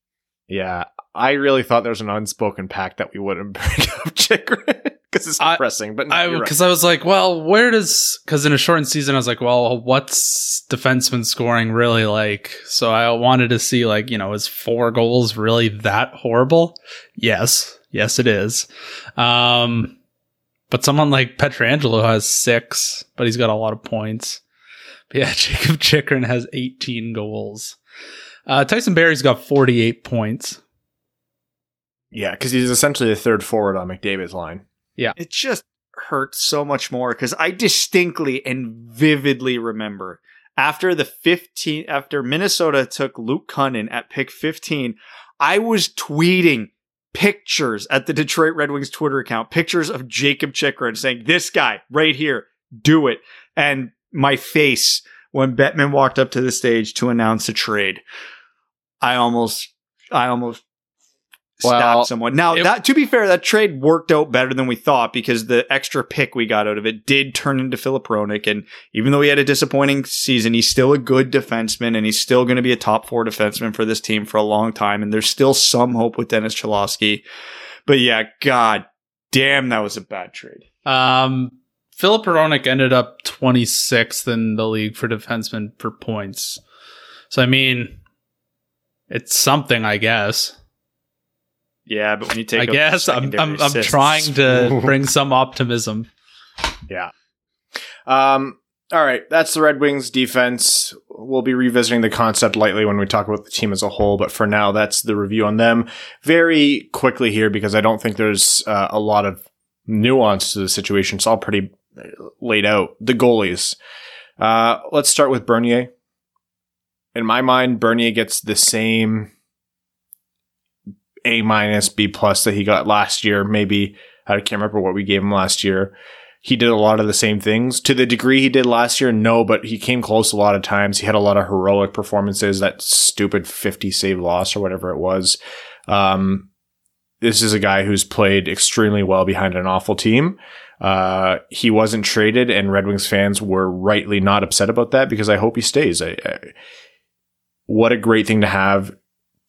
Yeah. I really thought there was an unspoken pact that we wouldn't *laughs* bring up Chychrun because it's I- depressing. But no, I you're right. because I was like, well, where does because in a shortened season I was like, well, what's defenseman scoring really like? So I wanted to see like, you know, is four goals really that horrible? Yes, yes, it is. Um, but someone like Pietrangelo has six, but he's got a lot of points. But yeah, *laughs* Jakob Chychrun has 18 goals. Uh, Tyson Barrie's got 48 points. yeah, because he's essentially the third forward on McDavid's line. It just hurts so much more because I distinctly and vividly remember after the 15 after Minnesota took Luke Kunin at pick 15, I was tweeting pictures at the Detroit Red Wings Twitter account, pictures of Jakob Chychrun saying, This guy right here, do it. And my face when Bettman walked up to the stage to announce a trade, I almost I almost Well, someone. Now it- that to be fair, that trade worked out better than we thought because the extra pick we got out of it did turn into Filip Hronek, and even though he had a disappointing season, he's still a good defenseman, and he's still going to be a top four defenseman for this team for a long time. And there's still some hope with Dennis Cholowski. But yeah, God damn, that was a bad trade. Um, Filip Hronek ended up 26th in the league for defensemen for points. So I mean, it's something, I guess. Yeah, but when you take, I guess I'm I'm, I'm trying to *laughs* bring some optimism. Yeah. Um, all right, that's the Red Wings defense. We'll be revisiting the concept lightly when we talk about the team as a whole, but for now, that's the review on them. Very quickly here, because I don't think there's uh, a lot of nuance to the situation. It's all pretty uh, laid out. The goalies. Uh, let's start with Bernier. In my mind, Bernier gets the same A minus, B plus that he got last year. Maybe I can't remember what we gave him last year he did a lot of the same things to the degree he did last year. No, but he came close a lot of times. He had a lot of heroic performances. That stupid 50 save loss or whatever it was. Um, this is a guy who's played extremely well behind an awful team. Uh, he wasn't traded, and Red Wings fans were rightly not upset about that because I hope he stays. I, I, what a great thing to have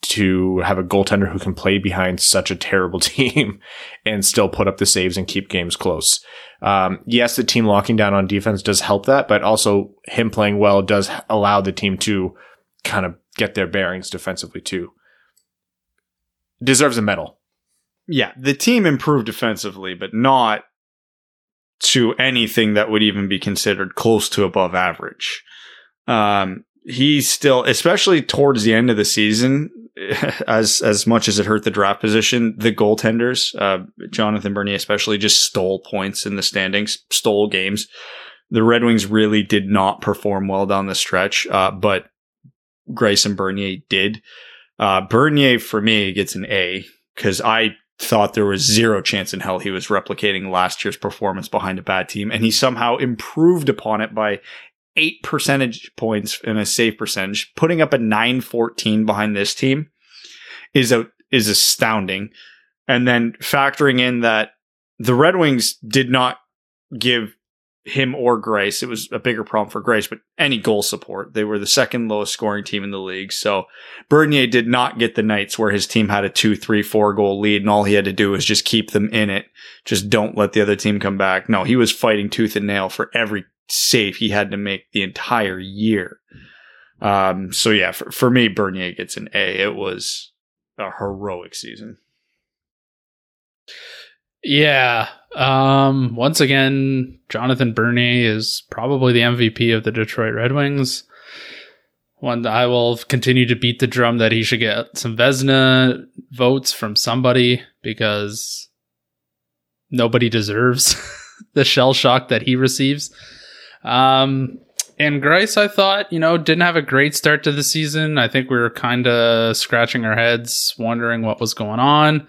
to have a goaltender who can play behind such a terrible *laughs* team and still put up the saves and keep games close. Um, yes, the team locking down on defense does help that, but also him playing well does allow the team to kind of get their bearings defensively too. Deserves a medal. Yeah, the team improved defensively, but not to anything that would even be considered close to above average. Um, he's still, especially towards the end of the season, *laughs* as as much as it hurt the draft position, the goaltenders, uh, Jonathan Bernier especially, just stole points in the standings, stole games. The Red Wings really did not perform well down the stretch, uh, but and Bernier did. Uh, Bernier for me gets an A because I thought there was zero chance in hell he was replicating last year's performance behind a bad team, and he somehow improved upon it by eight percentage points in a save percentage. Putting up a 914 behind this team is a, is astounding. And then factoring in that the Red Wings did not give him or Greiss, It was a bigger problem for Greiss, but any goal support. They were the second lowest scoring team in the league. So Bernier did not get the nights where his team had a two, three, four goal lead and all he had to do was just keep them in it. Just don't let the other team come back. No, he was fighting tooth and nail for every save he had to make the entire year. Um, so yeah, for, for me, Bernier gets an A. It was a heroic season. Yeah. Um, once again, Jonathan Bernier is probably the MVP of the Detroit Red Wings. One, I will continue to beat the drum that he should get some Vezina votes from somebody because nobody deserves *laughs* the shell shock that he receives. Um, and Greiss, I thought, you know, didn't have a great start to the season. I think we were kind of scratching our heads, wondering what was going on.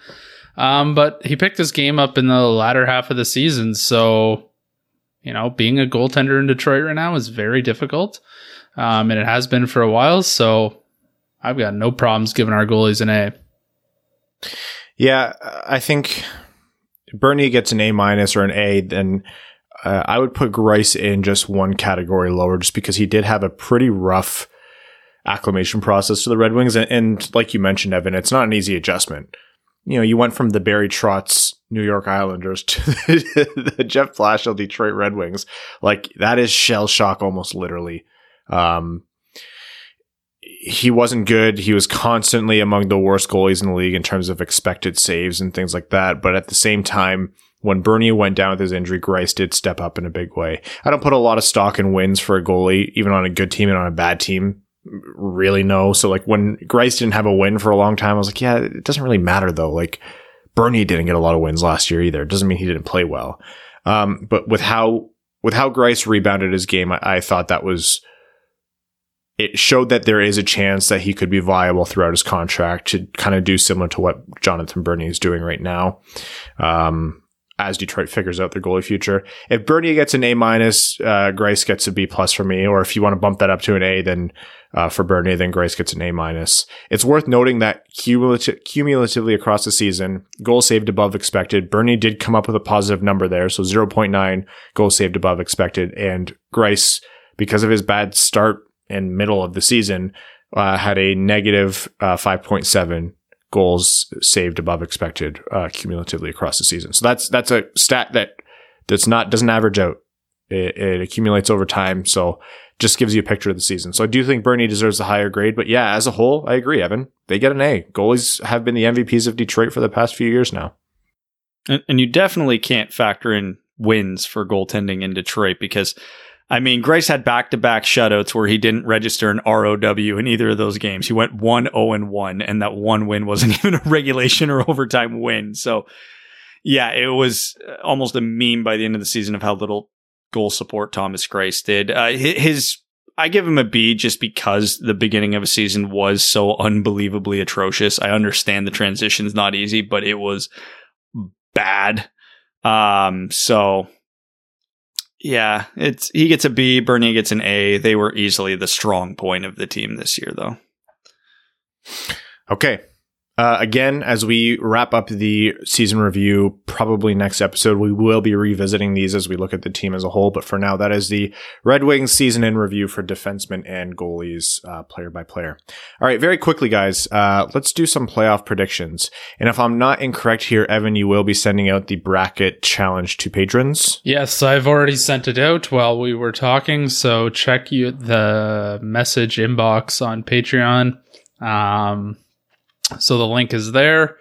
Um, but he picked his game up in the latter half of the season. So, you know, being a goaltender in Detroit right now is very difficult. Um, and it has been for a while. So I've got no problems giving our goalies an A. Yeah, I think Bernie gets an A minus or an A, then uh, I would put Greiss in just one category lower just because he did have a pretty rough acclimation process to the Red Wings. And, and like you mentioned, Evan, it's not an easy adjustment you know, you went from the Barry Trotz New York Islanders *laughs* to the, the Jeff Blashill Detroit Red Wings. Like that is shell shock almost literally. Um, he wasn't good. He was constantly among the worst goalies in the league in terms of expected saves and things like that. But at the same time, when Bernier went down with his injury, Greiss did step up in a big way. I don't put a lot of stock in wins for a goalie, even on a good team and on a bad team really no. So like when Greiss didn't have a win for a long time, I was like, yeah, it doesn't really matter though. Like Bernie didn't get a lot of wins last year either. It doesn't mean he didn't play well. Um, but with how with how Greiss rebounded his game, I, I, thought that was it showed that there is a chance that he could be viable throughout his contract to kind of do similar to what Jonathan Bernie is doing right now. Um, as Detroit figures out their goalie future. If Bernier gets an A minus, uh, Greiss gets a B plus for me. Or if you want to bump that up to an A, then uh, for Bernier, then Greiss gets an A minus. It's worth noting that cumulative, cumulatively across the season, goal saved above expected. Bernier did come up with a positive number there, so 0.9 goal saved above expected, and Greiss, because of his bad start and middle of the season, uh, had a negative uh, 5.7 goals saved above expected uh, cumulatively across the season. So that's that's a stat that that's not doesn't average out. It, it, accumulates over time, so just gives you a picture of the season. So I do think Bernie deserves a higher grade, but yeah, as a whole, I agree, Evan. They get an A. Goalies have been the MVPs of Detroit for the past few years now. And, and you definitely can't factor in wins for goaltending in Detroit because I mean, Greiss had back to back shutouts where he didn't register an ROW in either of those games. He went 1 0 and 1, and that one win wasn't *laughs* even a regulation or overtime win. So, yeah, it was almost a meme by the end of the season of how little goal support Thomas Greiss did. Uh, his, I give him a B just because the beginning of a season was so unbelievably atrocious. I understand the transition's not easy, but it was bad. Um, so yeah, it's he gets a B, Bernie gets an A. They were easily the strong point of the team this year, though. Okay, Uh, again, as we wrap up the season review, probably next episode, we will be revisiting these as we look at the team as a whole. But for now, that is the Red Wings season in review for defensemen and goalies, uh, player by player. All right, very quickly, guys, uh, let's do some playoff predictions. And if I'm not incorrect here, Evan, you will be sending out the bracket challenge to patrons. Yes, I've already sent it out while we were talking. So check you the message inbox on Patreon. Um, so the link is there.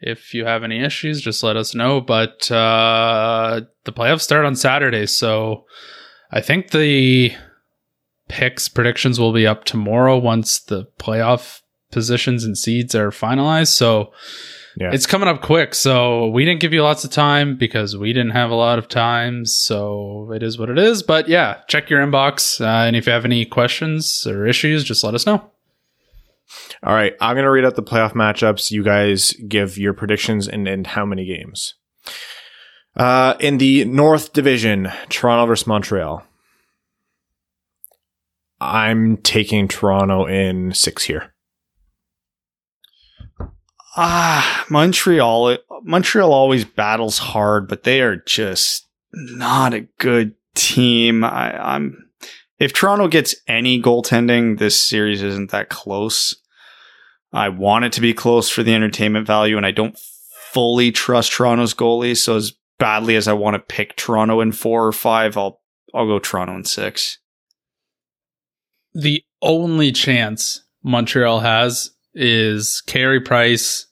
If you have any issues, just let us know. But uh, the playoffs start on Saturday, so I think the picks predictions will be up tomorrow once the playoff positions and seeds are finalized. So Yeah. it's coming up quick. So we didn't give you lots of time because we didn't have a lot of time. So it is what it is. But yeah, check your inbox. Uh, and if you have any questions or issues, just let us know. All right, I'm going to read out the playoff matchups. You guys give your predictions and, and how many games. Uh, in the North Division, Toronto versus Montreal. I'm taking Toronto in six here. Ah, Montreal. Montreal always battles hard, but they are just not a good team. I, I'm. If Toronto gets any goaltending, this series isn't that close. I want it to be close for the entertainment value, and I don't fully trust Toronto's goalie. So as badly as I want to pick Toronto in four or five, I'll I'll go Toronto in six. The only chance Montreal has is Carey Price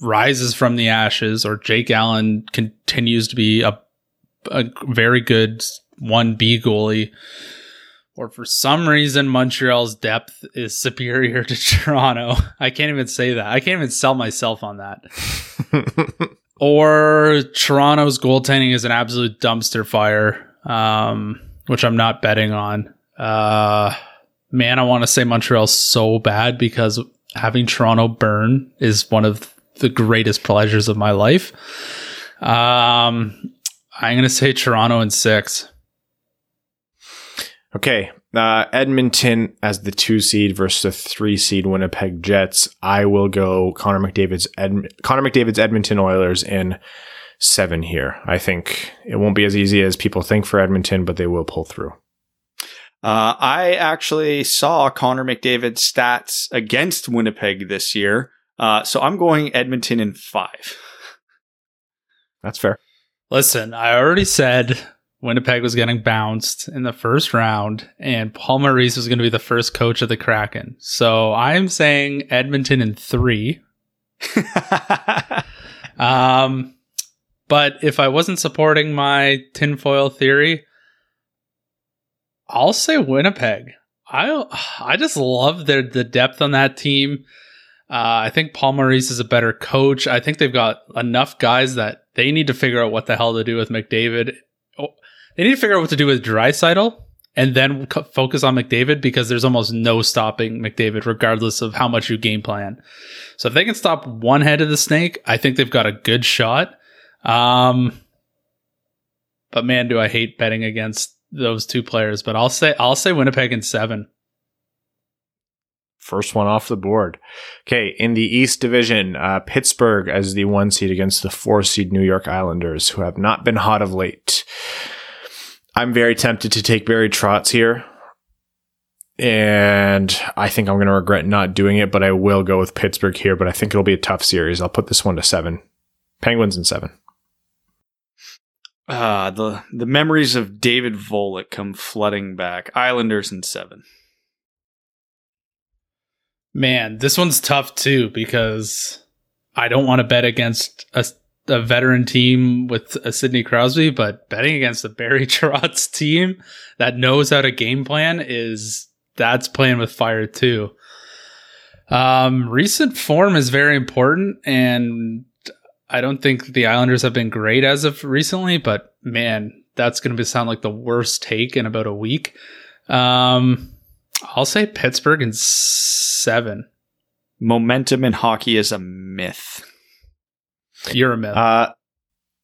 rises from the ashes or Jake Allen continues to be a, a very good 1B goalie or for some reason Montreal's depth is superior *laughs* to Toronto. I can't even say that. I can't even sell myself on that. *laughs* or Toronto's goaltending is an absolute dumpster fire, um, which I'm not betting on. Uh, man, I want to say Montreal so bad because having Toronto burn is one of the greatest pleasures of my life. Um, I'm going to say Toronto in six. Okay. Uh, Edmonton as the two seed versus the three seed Winnipeg Jets. I will go Connor McDavid's Ed- Connor McDavid's Edmonton Oilers in seven here. I think it won't be as easy as people think for Edmonton, but they will pull through. Uh, I actually saw Connor McDavid's stats against Winnipeg this year. Uh, so I'm going Edmonton in five. That's fair. Listen, I already said Winnipeg was getting bounced in the first round, and Paul Maurice was going to be the first coach of the Kraken. So I'm saying Edmonton in three. *laughs* Um, but if I wasn't supporting my tinfoil theory, I'll say Winnipeg. I I just love their the depth on that team. Uh, I think Paul Maurice is a better coach. I think they've got enough guys that they need to figure out what the hell to do with McDavid. They need to figure out what to do with Draisaitl and then focus on McDavid because there's almost no stopping McDavid, regardless of how much you game plan. So if they can stop one head of the snake, I think they've got a good shot. Um, but man, do I hate betting against those two players. But I'll say I'll say Winnipeg in seven. First one off the board. Okay, in the East Division, uh, Pittsburgh as the one seed against the four seed New York Islanders, who have not been hot of late. I'm very tempted to take Barry Trotz here. And I think I'm going to regret not doing it, but I will go with Pittsburgh here. But I think it'll be a tough series. I'll put this one to seven. Penguins in seven. Ah, the the memories of David Volek come flooding back. Islanders in seven. Man, this one's tough too because I don't want to bet against a, a veteran team with a Sidney Crosby, but betting against a Barry *laughs* Trotz team that knows how to game plan is that's playing with fire too. Um, recent form is very important, and I don't think the Islanders have been great as of recently. But man, that's going to sound like the worst take in about a week. Um, I'll say Pittsburgh in seven. Momentum in hockey is a myth. You're a myth. Uh,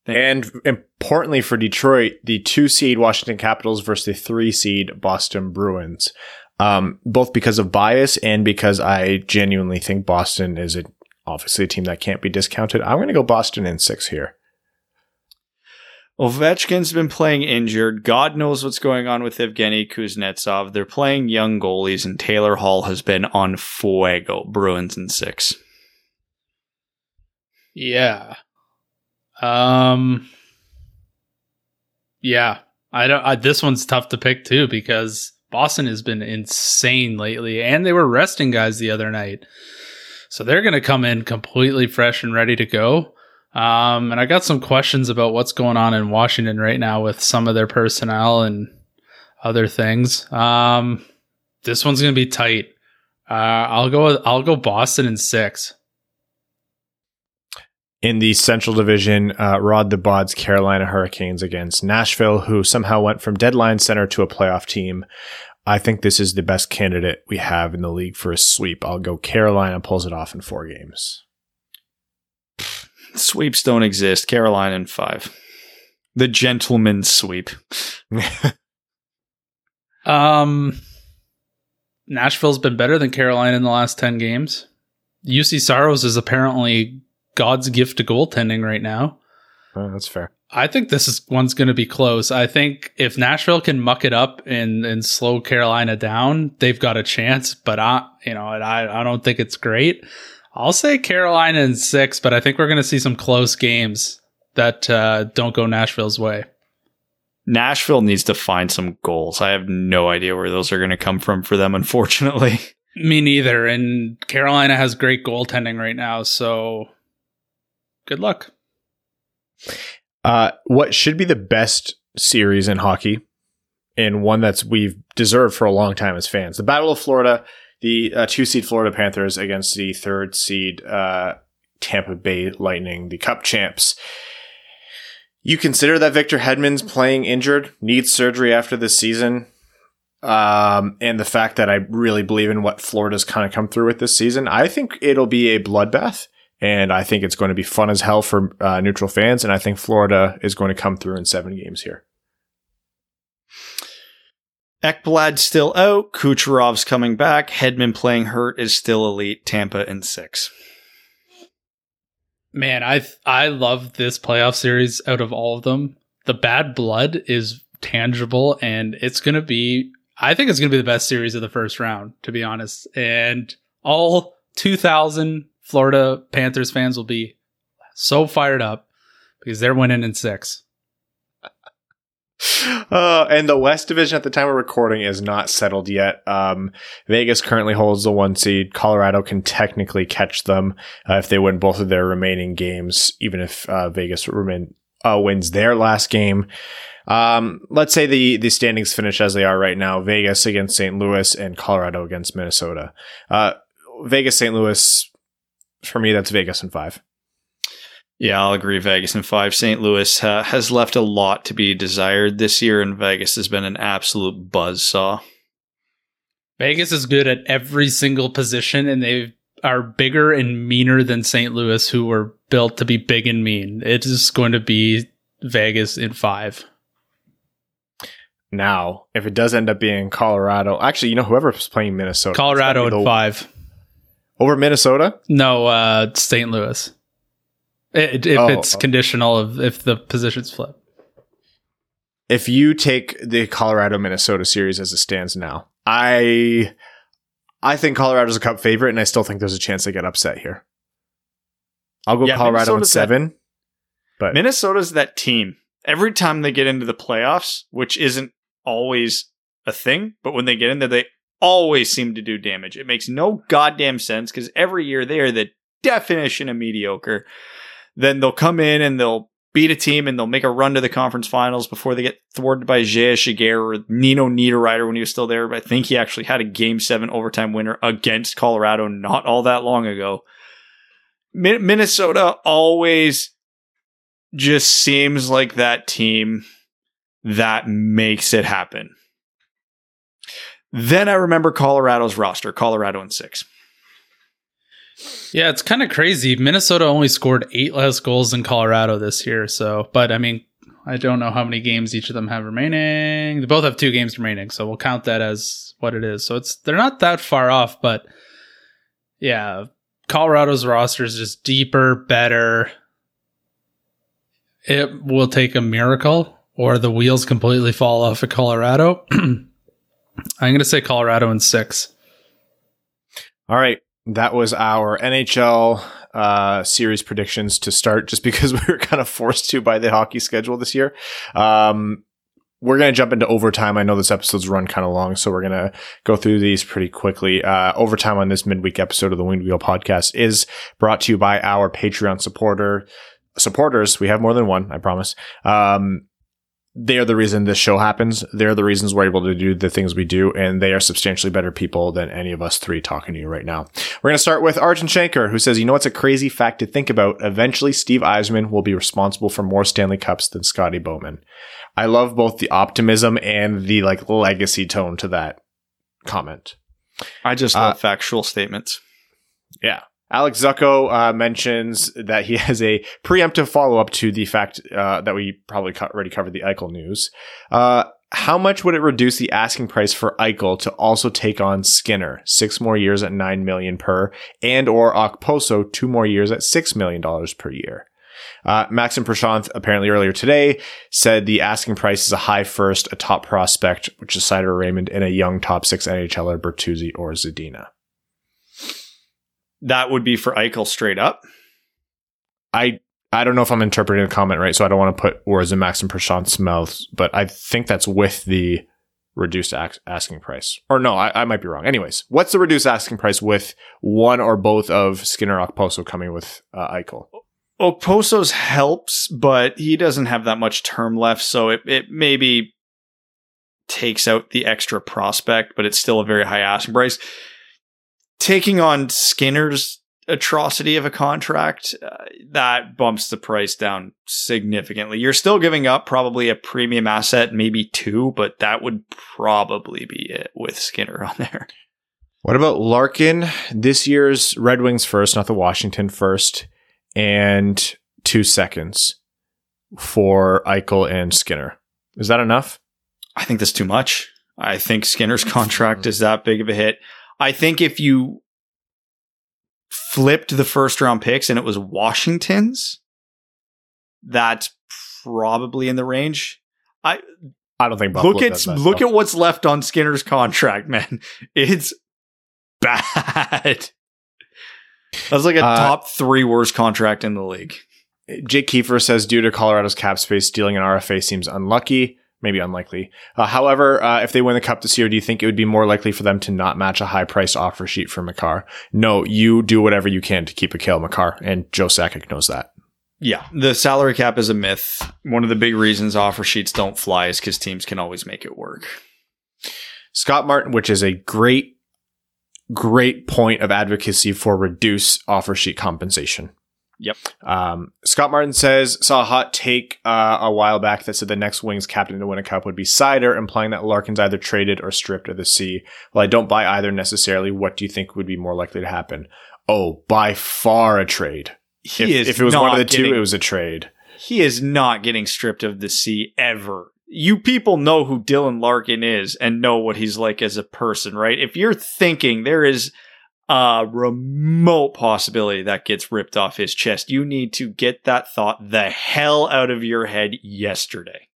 and importantly for Detroit, the two seed Washington Capitals versus the three seed Boston Bruins. Um, both because of bias and because I genuinely think Boston is a obviously a team that can't be discounted. I'm going to go Boston in six here. Ovechkin's been playing injured. God knows what's going on with Evgeny Kuznetsov. They're playing young goalies, and Taylor Hall has been on fuego. Bruins in six. Yeah. Um. Yeah, I don't. I, this one's tough to pick too because Boston has been insane lately, and they were resting guys the other night, so they're going to come in completely fresh and ready to go. Um, and I got some questions about what's going on in Washington right now with some of their personnel and other things. Um, this one's going to be tight. Uh, I'll go. I'll go Boston in six. In the Central Division, uh, Rod the Bod's Carolina Hurricanes against Nashville, who somehow went from deadline center to a playoff team. I think this is the best candidate we have in the league for a sweep. I'll go Carolina pulls it off in four games. *sighs* Sweeps don't exist. Carolina in five. The gentleman's sweep. *laughs* um, Nashville's been better than Carolina in the last 10 games. Juuse Saros is apparently God's gift to goaltending right now. Oh, that's fair. I think this is one's going to be close. I think if Nashville can muck it up and and slow Carolina down, they've got a chance. But I, you know, I I don't think it's great. I'll say Carolina in six, but I think we're going to see some close games that uh, don't go Nashville's way. Nashville needs to find some goals. I have no idea where those are going to come from for them, unfortunately. *laughs* Me neither. And Carolina has great goaltending right now, so good luck. Uh, what should be the best series in hockey, and one that's we've deserved for a long time as fans, the Battle of Florida, the uh, two seed Florida Panthers against the third seed uh, Tampa Bay Lightning, the Cup champs. You consider that Victor Hedman's playing injured, needs surgery after this season, um, and the fact that I really believe in what Florida's kind of come through with this season. I think it'll be a bloodbath and I think it's going to be fun as hell for uh, neutral fans. And I think Florida is going to come through in seven games here. Ekblad still out. Kucherov's coming back. Hedman playing hurt is still elite. Tampa in six. Man, I I love this playoff series out of all of them. The bad blood is tangible, and it's gonna be. I think it's gonna be the best series of the first round, to be honest. And all two thousand Florida Panthers fans will be so fired up because they're winning in six. *laughs* Uh, and the West Division at the time of recording is not settled yet. Um, Vegas currently holds the one seed. Colorado can technically catch them uh, if they win both of their remaining games, even if uh, Vegas remain, uh, wins their last game. Um, let's say the the standings finish as they are right now: Vegas against St. Louis and Colorado against Minnesota. Uh, Vegas, St. Louis for me, that's Vegas in five. Yeah, I'll agree. Vegas in five. St. Louis uh, has left a lot to be desired this year, and Vegas has been an absolute buzz saw. Vegas is good at every single position, and they are bigger and meaner than St. Louis, who were built to be big and mean. It is going to be Vegas in five. Now, if it does end up being Colorado, actually, you know, whoever's playing Minnesota, Colorado in five over Minnesota? No, uh, St. Louis. It, if oh, it's conditional of if the positions flip. If you take the Colorado Minnesota series as it stands now, I I think Colorado's a cup favorite, and I still think there's a chance they get upset here. I'll go yeah, Colorado in seven. That, but Minnesota's that team. Every time they get into the playoffs, which isn't always a thing, but when they get in there, they always seem to do damage. It makes no goddamn sense because every year they are the definition of mediocre. Then they'll come in and they'll beat a team and they'll make a run to the conference finals before they get thwarted by JS Giguere or Nino Niederreiter when he was still there. But I think he actually had a game seven overtime winner against Colorado not all that long ago. Minnesota always just seems like that team that makes it happen. Then I remember Colorado's roster, Colorado in six. Yeah, it's kind of crazy. Minnesota only scored eight less goals than Colorado this year. So, but I mean, I don't know how many games each of them have remaining. They both have two games remaining, so we'll count that as what it is. So it's they're not that far off, but yeah, Colorado's roster is just deeper, better. It will take a miracle or the wheels completely fall off of Colorado. *clears throat* I'm going to say Colorado in six. All right. That was our NHL uh, series predictions to start just because *laughs* we were kind of forced to by the hockey schedule this year. Um, we're going to jump into overtime. I know this episode's run kind of long, so we're going to go through these pretty quickly. Uh, overtime on this midweek episode of the Winged Wheel podcast is brought to you by our Patreon supporter supporters. We have more than one, I promise. Um, they are the reason this show happens. They're the reasons we're able to do the things we do, and they are substantially better people than any of us three talking to you right now. We're going to start with Arjun Shankar, who says, You know, it's a crazy fact to think about. Eventually, Steve Yzerman will be responsible for more Stanley Cups than Scotty Bowman. I love both the optimism and the like legacy tone to that comment. I just love uh, factual statements. Yeah. Alex Zucco uh, mentions that he *laughs* has a preemptive follow up to the fact uh, that we probably co- already covered the Eichel news. Uh, how much would it reduce the asking price for Eichel to also take on Skinner, six more years at nine million per, and or Okposo, two more years at six million dollars per year? Uh, Maxim Prashanth apparently earlier today said the asking price is a high first, a top prospect, which is Seider Raymond, and a young top six NHLer Bertuzzi or Zadina. That would be for Eichel straight up. I I don't know if I'm interpreting the comment right, so I don't want to put words in Max and Prashanth's mouths, but I think that's with the reduced asking price. Or no, I, I, might be wrong. Anyways, what's the reduced asking price with one or both of Skinner Okposo coming with uh, Eichel? Okposo's helps, but he doesn't have that much term left, so it, it maybe takes out the extra prospect, but it's still a very high asking price. Taking on Skinner's atrocity of a contract, uh, that bumps the price down significantly. You're still giving up probably a premium asset, maybe two, but that would probably be it with Skinner on there. What about Larkin? This year's Red Wings first, not the Washington first and two seconds for Eichel and Skinner. Is that enough? I think that's too much. I think Skinner's contract is that big of a hit. I think if you flipped the first round picks and it was Washington's, that's probably in the range. I I don't think Buffalo look at look at what's left on Skinner's contract, man. *laughs* It's bad. That's like a uh, top three worst contract in the league. Jake Kiefer says due to Colorado's cap space, stealing an RFA seems unlucky, maybe unlikely. Uh, however, uh, if they win the cup this year, do you think it would be more likely for them to not match a high price offer sheet for Makar? No, you do whatever you can to keep a Cale Makar, and Joe Sakic knows that. Yeah, the salary cap is a myth. One of the big reasons offer sheets don't fly is because teams can always make it work. Scott Martin, which is a great great point of advocacy for reduce offer sheet compensation. Yep. Um, Scott Martin says saw a hot take uh, a while back that said the next Wings captain to win a cup would be Seider, implying that Larkin's either traded or stripped of the C. Well, I don't buy either necessarily. What do you think would be more likely to happen? Oh, by far a trade. He if, is if it was one of the getting, two, it was a trade. He is not getting stripped of the C ever you people know who Dylan Larkin is and know what he's like as a person, right? If you're thinking there is a remote possibility that gets ripped off his chest, you need to get that thought the hell out of your head yesterday.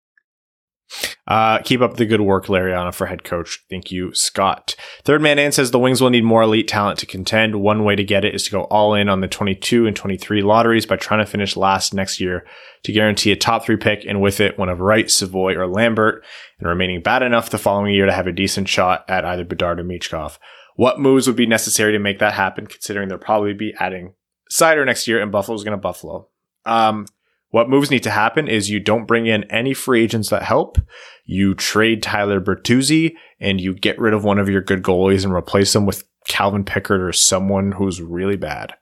Uh, keep up the good work, Lariana, for head coach. Thank you, Scott. Third man in says the Wings will need more elite talent to contend. One way to get it is to go all in on the 22 and 23 lotteries by trying to finish last next year to guarantee a top three pick, and with it, one of Wright, Savoie, or Lambert, and remaining bad enough the following year to have a decent shot at either Bedard or Michkov. What moves would be necessary to make that happen, considering they'll probably be adding Seider next year and Buffalo's going to Buffalo? Um, what moves need to happen is you don't bring in any free agents that help. You trade Tyler Bertuzzi and you get rid of one of your good goalies and replace them with Calvin Pickard or someone who's really bad.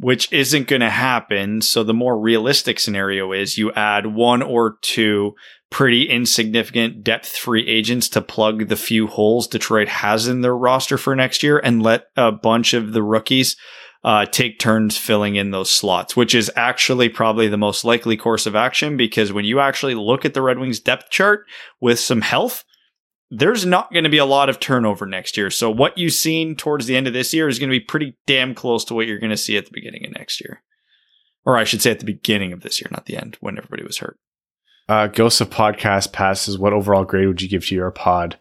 Which isn't going to happen. So the more realistic scenario is you add one or two pretty insignificant depth free agents to plug the few holes Detroit has in their roster for next year and let a bunch of the rookies uh, take turns filling in those slots, which is actually probably the most likely course of action because when you actually look at the Red Wings depth chart with some health, there's not going to be a lot of turnover next year. So what you've seen towards the end of this year is going to be pretty damn close to what you're going to see at the beginning of next year. Or I should say at the beginning of this year, not the end, when everybody was hurt. Uh, Ghost of Podcast passes. What overall grade would you give to your pod?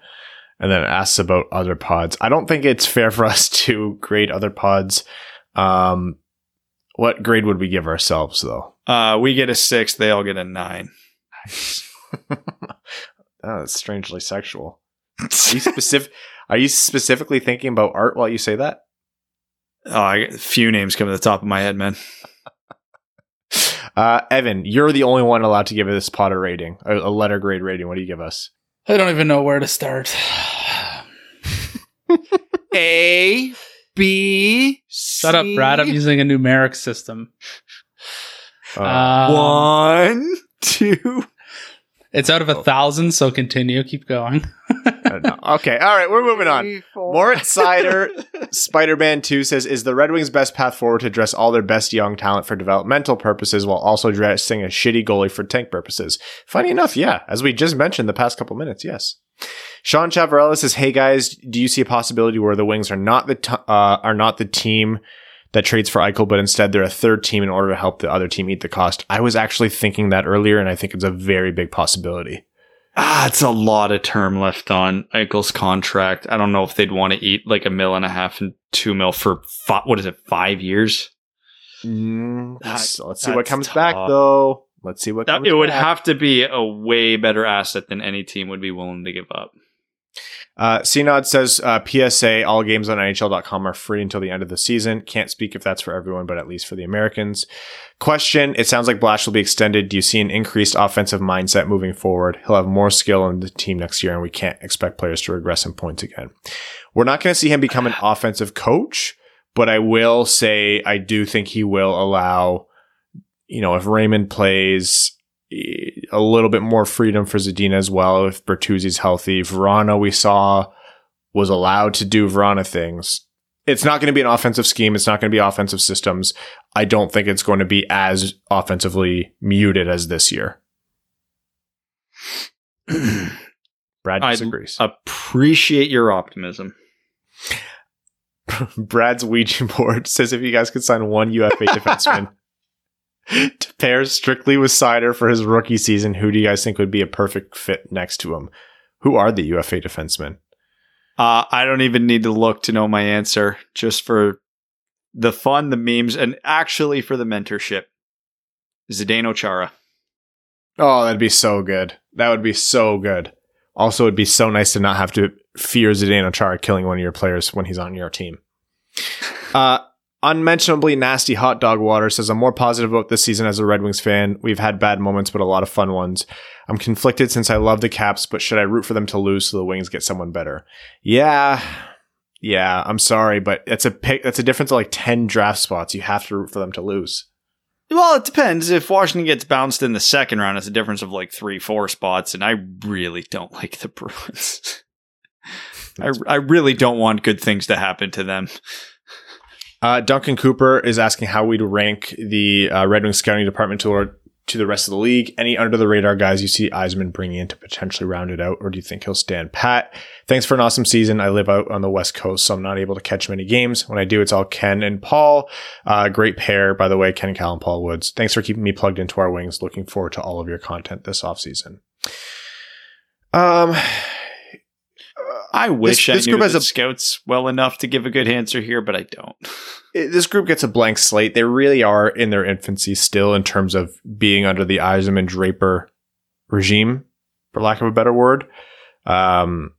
And then asks about other pods. I don't think it's fair for *laughs* us to grade other pods. Um, what grade would we give ourselves though? Uh, we get a six. They all get a nine. *laughs* *laughs* oh, that's strangely sexual. Are you *laughs* specific? are you specifically thinking about art while you say that? Oh, I got a few names come to the top of my head, man. Uh, Evan, you're the only one allowed to give this pod a rating, a, a letter grade rating. What do you give us? I don't even know where to start. *laughs* A, B, Shut up, Brad. I'm using a numeric system. Uh, Um, One, *laughs* two. It's out of a thousand, so continue. Keep going. Okay, all right, we're moving on. three, four. Moritz Seider, *laughs* Spider Man 2 says, Is the Red Wings' best path forward to dress all their best young talent for developmental purposes while also dressing a shitty goalie for tank purposes? Funny enough, yeah. As we just mentioned the past couple minutes, yes. Sean Chavarella says, Hey guys, do you see a possibility where the Wings are not the t- uh, are not the team that trades for Eichel, but instead they're a third team in order to help the other team eat the cost? I was actually thinking that earlier, and I think it's a very big possibility. Ah, it's a lot of term left on Eichel's contract. I don't know if they'd want to eat like a mil and a half and two mil for fi- what is it, five years? Mm, let's, let's see what comes back, though. Let's see what That, it would back. have to be a way better asset than any team would be willing to give up. Uh, CNOD says uh, PSA, all games on NHL.com are free until the end of the season. Can't speak if that's for everyone, but at least for the Americans. Question It sounds like Blash will be extended. Do you see an increased offensive mindset moving forward? He'll have more skill in the team next year, and we can't expect players to regress in points again. We're not going to see him become an *sighs* offensive coach, but I will say I do think he will allow, you know, if Raymond plays, a little bit more freedom for Zadina as well if Bertuzzi's healthy. Vrana, we saw, was allowed to do Vrana things. It's not going to be an offensive scheme. It's not going to be offensive systems. I don't think it's going to be as offensively muted as this year. *clears throat* Brad I disagrees. appreciate your optimism. *laughs* Brad's Ouija board says if you guys could sign one UFA *laughs* defenseman *laughs* to pair strictly with Seider for his rookie season, who do you guys think would be a perfect fit next to him? Who are the UFA defensemen? Uh, I don't even need to look to know my answer, just for the fun, the memes, and actually for the mentorship. Zdeno Chara. Oh, that'd be so good. That would be so good. Also, it'd be so nice to not have to fear Zdeno Chara killing one of your players when he's on your team. Uh, unmentionably nasty hot dog water says I'm more positive about this season as a Red Wings fan. We've had bad moments, but a lot of fun ones. I'm conflicted since I love the Caps, but should I root for them to lose so the Wings get someone better? Yeah, yeah. I'm sorry, but that's a pick. That's a difference of like ten draft spots. You have to root for them to lose. Well, it depends. If Washington gets bounced in the second round, it's a difference of like three, four spots, and I really don't like the Bruins. *laughs* I, I really don't want good things to happen to them. Uh, Duncan Cooper is asking how we'd rank the uh, Red Wings scouting department to, to the rest of the league. Any under the radar guys you see Yzerman bringing in to potentially round it out, or do you think he'll stand pat? Thanks for an awesome season. I live out on the West Coast, so I'm not able to catch many games. When I do, it's all Ken and Paul. Uh, great pair, by the way, Ken Kal and Paul Woods. Thanks for keeping me plugged into our wings. Looking forward to all of your content this offseason. Um, I wish this I group knew has the a- scouts well enough to give a good answer here, but I don't. *laughs* it- this group gets a blank slate. They really are in their infancy still in terms of being under the Yzerman Draper regime, for lack of a better word. Um,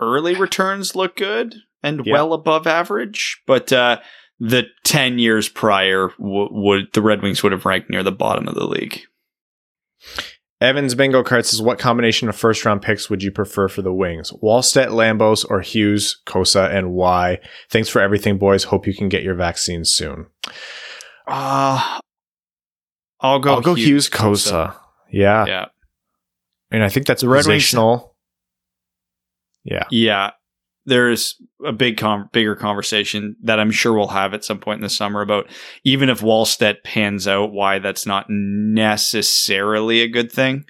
Early returns look good and Yeah. well above average, but uh, the ten years prior w- would the Red Wings would have ranked near the bottom of the league. Evans Bingo Cart says, "What combination of first round picks would you prefer for the Wings? Wallstedt, Lambos, or Hughes, Cossa, and why? Thanks for everything, boys. Hope you can get your vaccines soon. Uh I'll go. I'll go Hughes, Cossa. Yeah. Yeah, and I think that's Red Wings- Yeah. Yeah, yeah. There's a big, com- bigger conversation that I'm sure we'll have at some point in the summer about even if Wallstedt pans out, why that's not necessarily a good thing.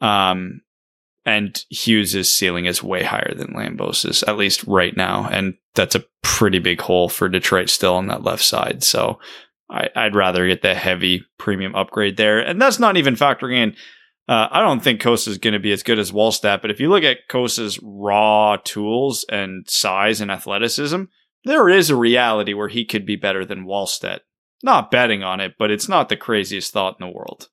Um, And Hughes' ceiling is way higher than Lambos's, at least right now. And that's a pretty big hole for Detroit still on that left side. So I, would rather get the heavy premium upgrade there. And that's not even factoring in. Uh, I don't think Cossa is going to be as good as Wallstedt, but if you look at Cossa's raw tools and size and athleticism, there is a reality where he could be better than Wallstedt. Not betting on it, but it's not the craziest thought in the world.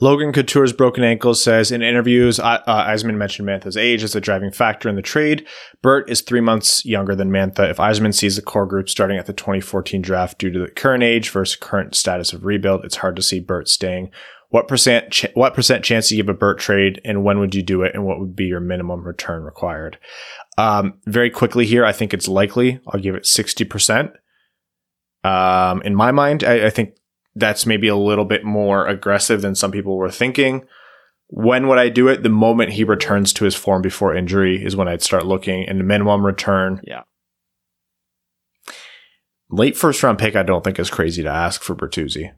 Logan Couture's broken ankle says in interviews, uh, Yzerman mentioned Mantha's age as a driving factor in the trade. Bert is three months younger than Mantha. If Yzerman sees the core group starting at the 2014 draft due to the current age versus current status of rebuild, it's hard to see Bert staying. What percent ch- what percent chance do you give a Bert trade, and when would you do it, and what would be your minimum return required? Um, very quickly here, I think it's likely. I'll give it sixty percent. Um, in my mind, I, I think that's maybe a little bit more aggressive than some people were thinking. When would I do it? The moment he returns to his form before injury is when I'd start looking. And the minimum return, yeah. Late first round pick, I don't think is crazy to ask for Bertuzzi.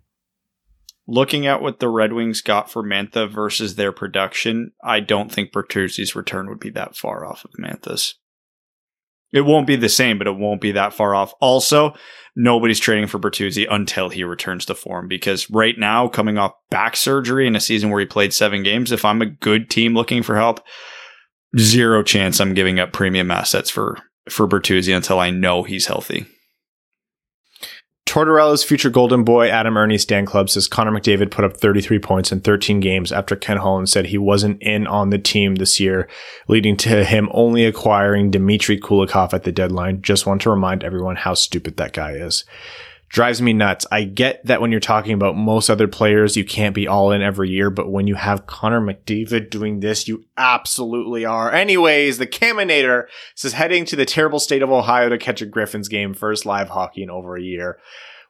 Looking at what the Red Wings got for Mantha versus their production, I don't think Bertuzzi's return would be that far off of Mantha's. It won't be the same, but it won't be that far off. Also, nobody's trading for Bertuzzi until he returns to form because right now, coming off back surgery in a season where he played seven games, if I'm a good team looking for help, zero chance I'm giving up premium assets for for Bertuzzi until I know he's healthy. Tortorella's future golden boy, Adam Ernie Dan Club, says Connor McDavid put up 33 points in 13 games after Ken Holland said he wasn't in on the team this year, leading to him only acquiring Dmitry Kulikov at the deadline. Just want to remind everyone how stupid that guy is drives me nuts. I get that when you're talking about most other players, you can't be all in every year, but when you have Connor McDavid doing this, you absolutely are. Anyways, the Caminator says heading to the terrible state of Ohio to catch a Griffins game, first live hockey in over a year.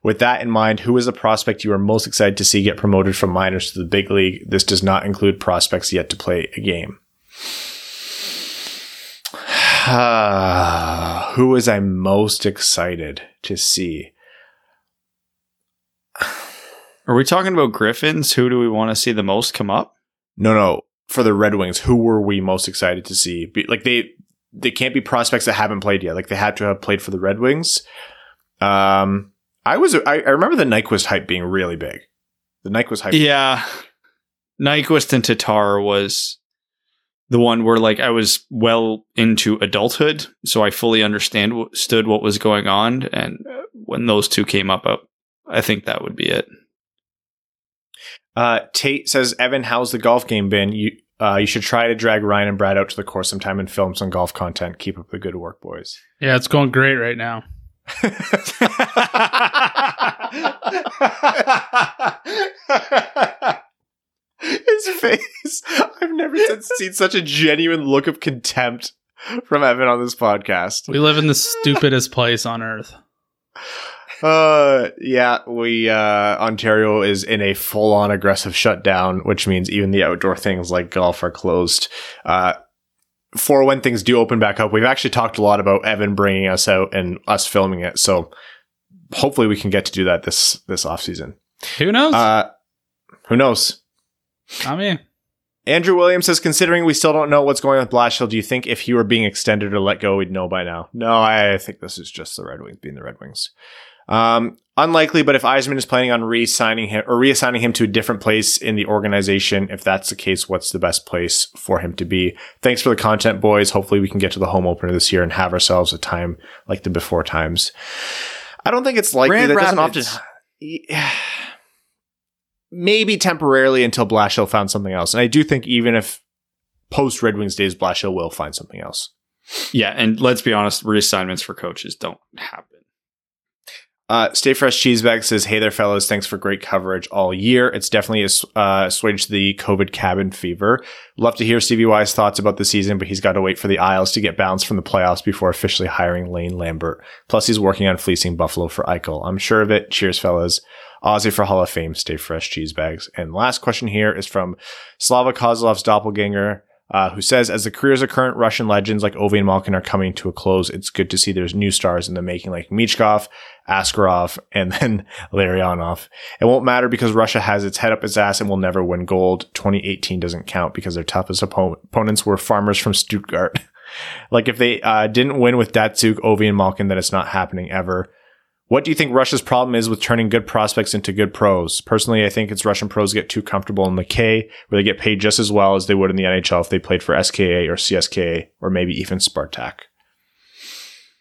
With that in mind, who is a prospect you are most excited to see get promoted from minors to the big league? This does not include prospects yet to play a game. *sighs* who is I most excited to see? Are we talking about Griffins? Who do we want to see the most come up? No, no. For the Red Wings, who were we most excited to see? Be, like they, they can't be prospects that haven't played yet. Like they had to have played for the Red Wings. Um, I was, I, I remember the Nyquist hype being really big. The Nyquist hype. Yeah. Nyquist and Tatar was the one where like I was well into adulthood, so I fully understand understood what was going on. And when those two came up, I think that would be it. Uh, Tate says, Evan, how's the golf game been? You uh, you should try to drag Ryan and Brad out to the course sometime and film some golf content. Keep up the good work, boys. Yeah, it's going great right now. *laughs* His face. I've never seen such a genuine look of contempt from Evan on this podcast. We live in the stupidest place on earth. Uh, yeah, we, uh, Ontario is in a full on aggressive shutdown, which means even the outdoor things like golf are closed. Uh, for when things do open back up, we've actually talked a lot about Evan bringing us out and us filming it. So hopefully we can get to do that this, this off season. Who knows? Uh, who knows? I mean, Andrew Williams says, considering we still don't know what's going on with Blashill, do you think if he were being extended or let go, we'd know by now? No, I think this is just the Red Wings being the Red Wings. Um, unlikely, but if Yzerman is planning on re-signing him or reassigning him to a different place in the organization, if that's the case, what's the best place for him to be? Thanks for the content, boys. Hopefully we can get to the home opener this year and have ourselves a time like the before times. I don't think it's likely. Grand that Rapids. doesn't often. Maybe temporarily until Blashill found something else. And I do think even if post Red Wings days, Blashill will find something else. Yeah, and let's be honest, reassignments for coaches don't happen. Uh, Stay Fresh Cheesebag says, Hey there, fellas. Thanks for great coverage all year. It's definitely uh, assuaged the COVID cabin fever. Love to hear Stevie Y's thoughts about the season, but he's got to wait for the Isles to get bounced from the playoffs before officially hiring Lane Lambert. Plus, he's working on fleecing Buffalo for Eichel. I'm sure of it. Cheers, fellas. Aussie for Hall of Fame. Stay fresh, cheesebags. And last question here is from Slava Kozlov's doppelganger. Uh, who says, as the careers of current Russian legends like Ovi and Malkin are coming to a close, it's good to see there's new stars in the making like Michkov, Askarov, and *laughs* then Larionov. It won't matter because Russia has its head up its ass and will never win gold. 2018 doesn't count because their toughest oppo- opponents were farmers from Stuttgart. *laughs* like if they uh, didn't win with Datsyuk, Ovi, and Malkin, then it's not happening ever. What do you think Russia's problem is with turning good prospects into good pros? Personally, I think it's Russian pros get too comfortable in the K, where they get paid just as well as they would in the NHL if they played for SKA or CSKA or maybe even Spartak.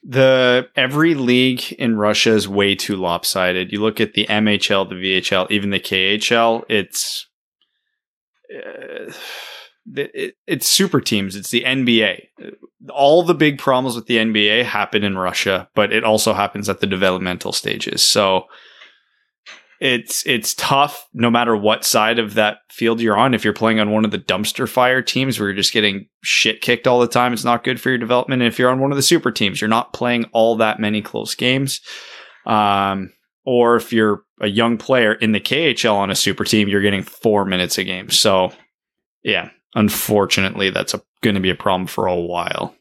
The every league in Russia is way too lopsided. You look at the MHL, the VHL, even the KHL. It's uh, it's super teams. It's the NBA. All the big problems with the NBA happen in Russia, but it also happens at the developmental stages. So it's it's tough no matter what side of that field you're on. If you're playing on one of the dumpster fire teams where you're just getting shit kicked all the time, it's not good for your development. And if you're on one of the super teams, you're not playing all that many close games. Um, or if you're a young player in the KHL on a super team, you're getting four minutes a game. So yeah, unfortunately, that's going to be a problem for a while.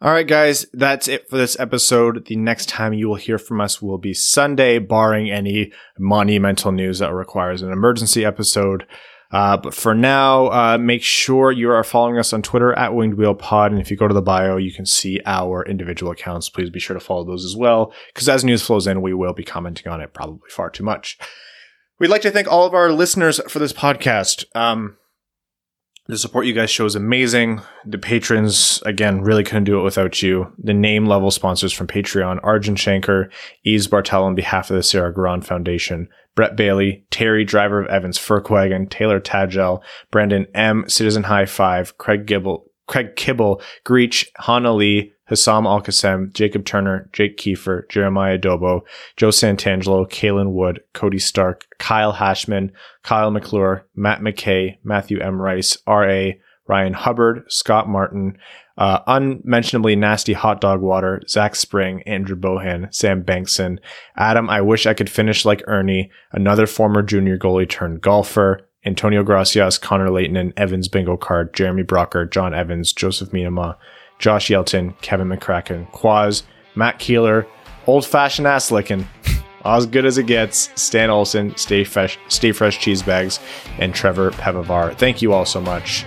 All right, guys, that's it for this episode. The next time you will hear from us will be Sunday, barring any monumental news that requires an emergency episode. Uh, but for now, uh, make sure you are following us on Twitter at Winged Wheel Pod. And if you go to the bio, you can see our individual accounts. Please be sure to follow those as well, because as news flows in, we will be commenting on it probably far too much. We'd like to thank all of our listeners for this podcast. Um, the support you guys show is amazing. The patrons, again, really couldn't do it without you. The name level sponsors from Patreon, Arjun Shankar, Yves Bartel on behalf of the Sarah Garand Foundation, Brett Bailey, Terry, driver of Evans Furkwagon, Taylor Tagel, Brandon M, Citizen High Five, Craig Gibble, Craig Kibble, Greach, Hana Lee, Hassam Al Qassem, Jacob Turner, Jake Kiefer, Jeremiah Dobo, Joe Santangelo, Kalen Wood, Cody Stark, Kyle Hashman, Kyle McClure, Matt McKay, Matthew M. Rice, R.A., Ryan Hubbard, Scott Martin, uh, unmentionably nasty hot dog water, Zach Spring, Andrew Bohan, Sam Bankson, Adam, I wish I could finish like Ernie, another former junior goalie turned golfer, Antonio Gracias, Connor Layton, and Evans bingo card, Jeremy Brocker, John Evans, Joseph Minama, Josh Yelton, Kevin McCracken, Quaz, Matt Keeler, old fashioned ass licking, as good as it gets, Stan Olson, Stay Fresh, Stay Fresh Cheese Bags, and Trevor Pevavar. Thank you all so much.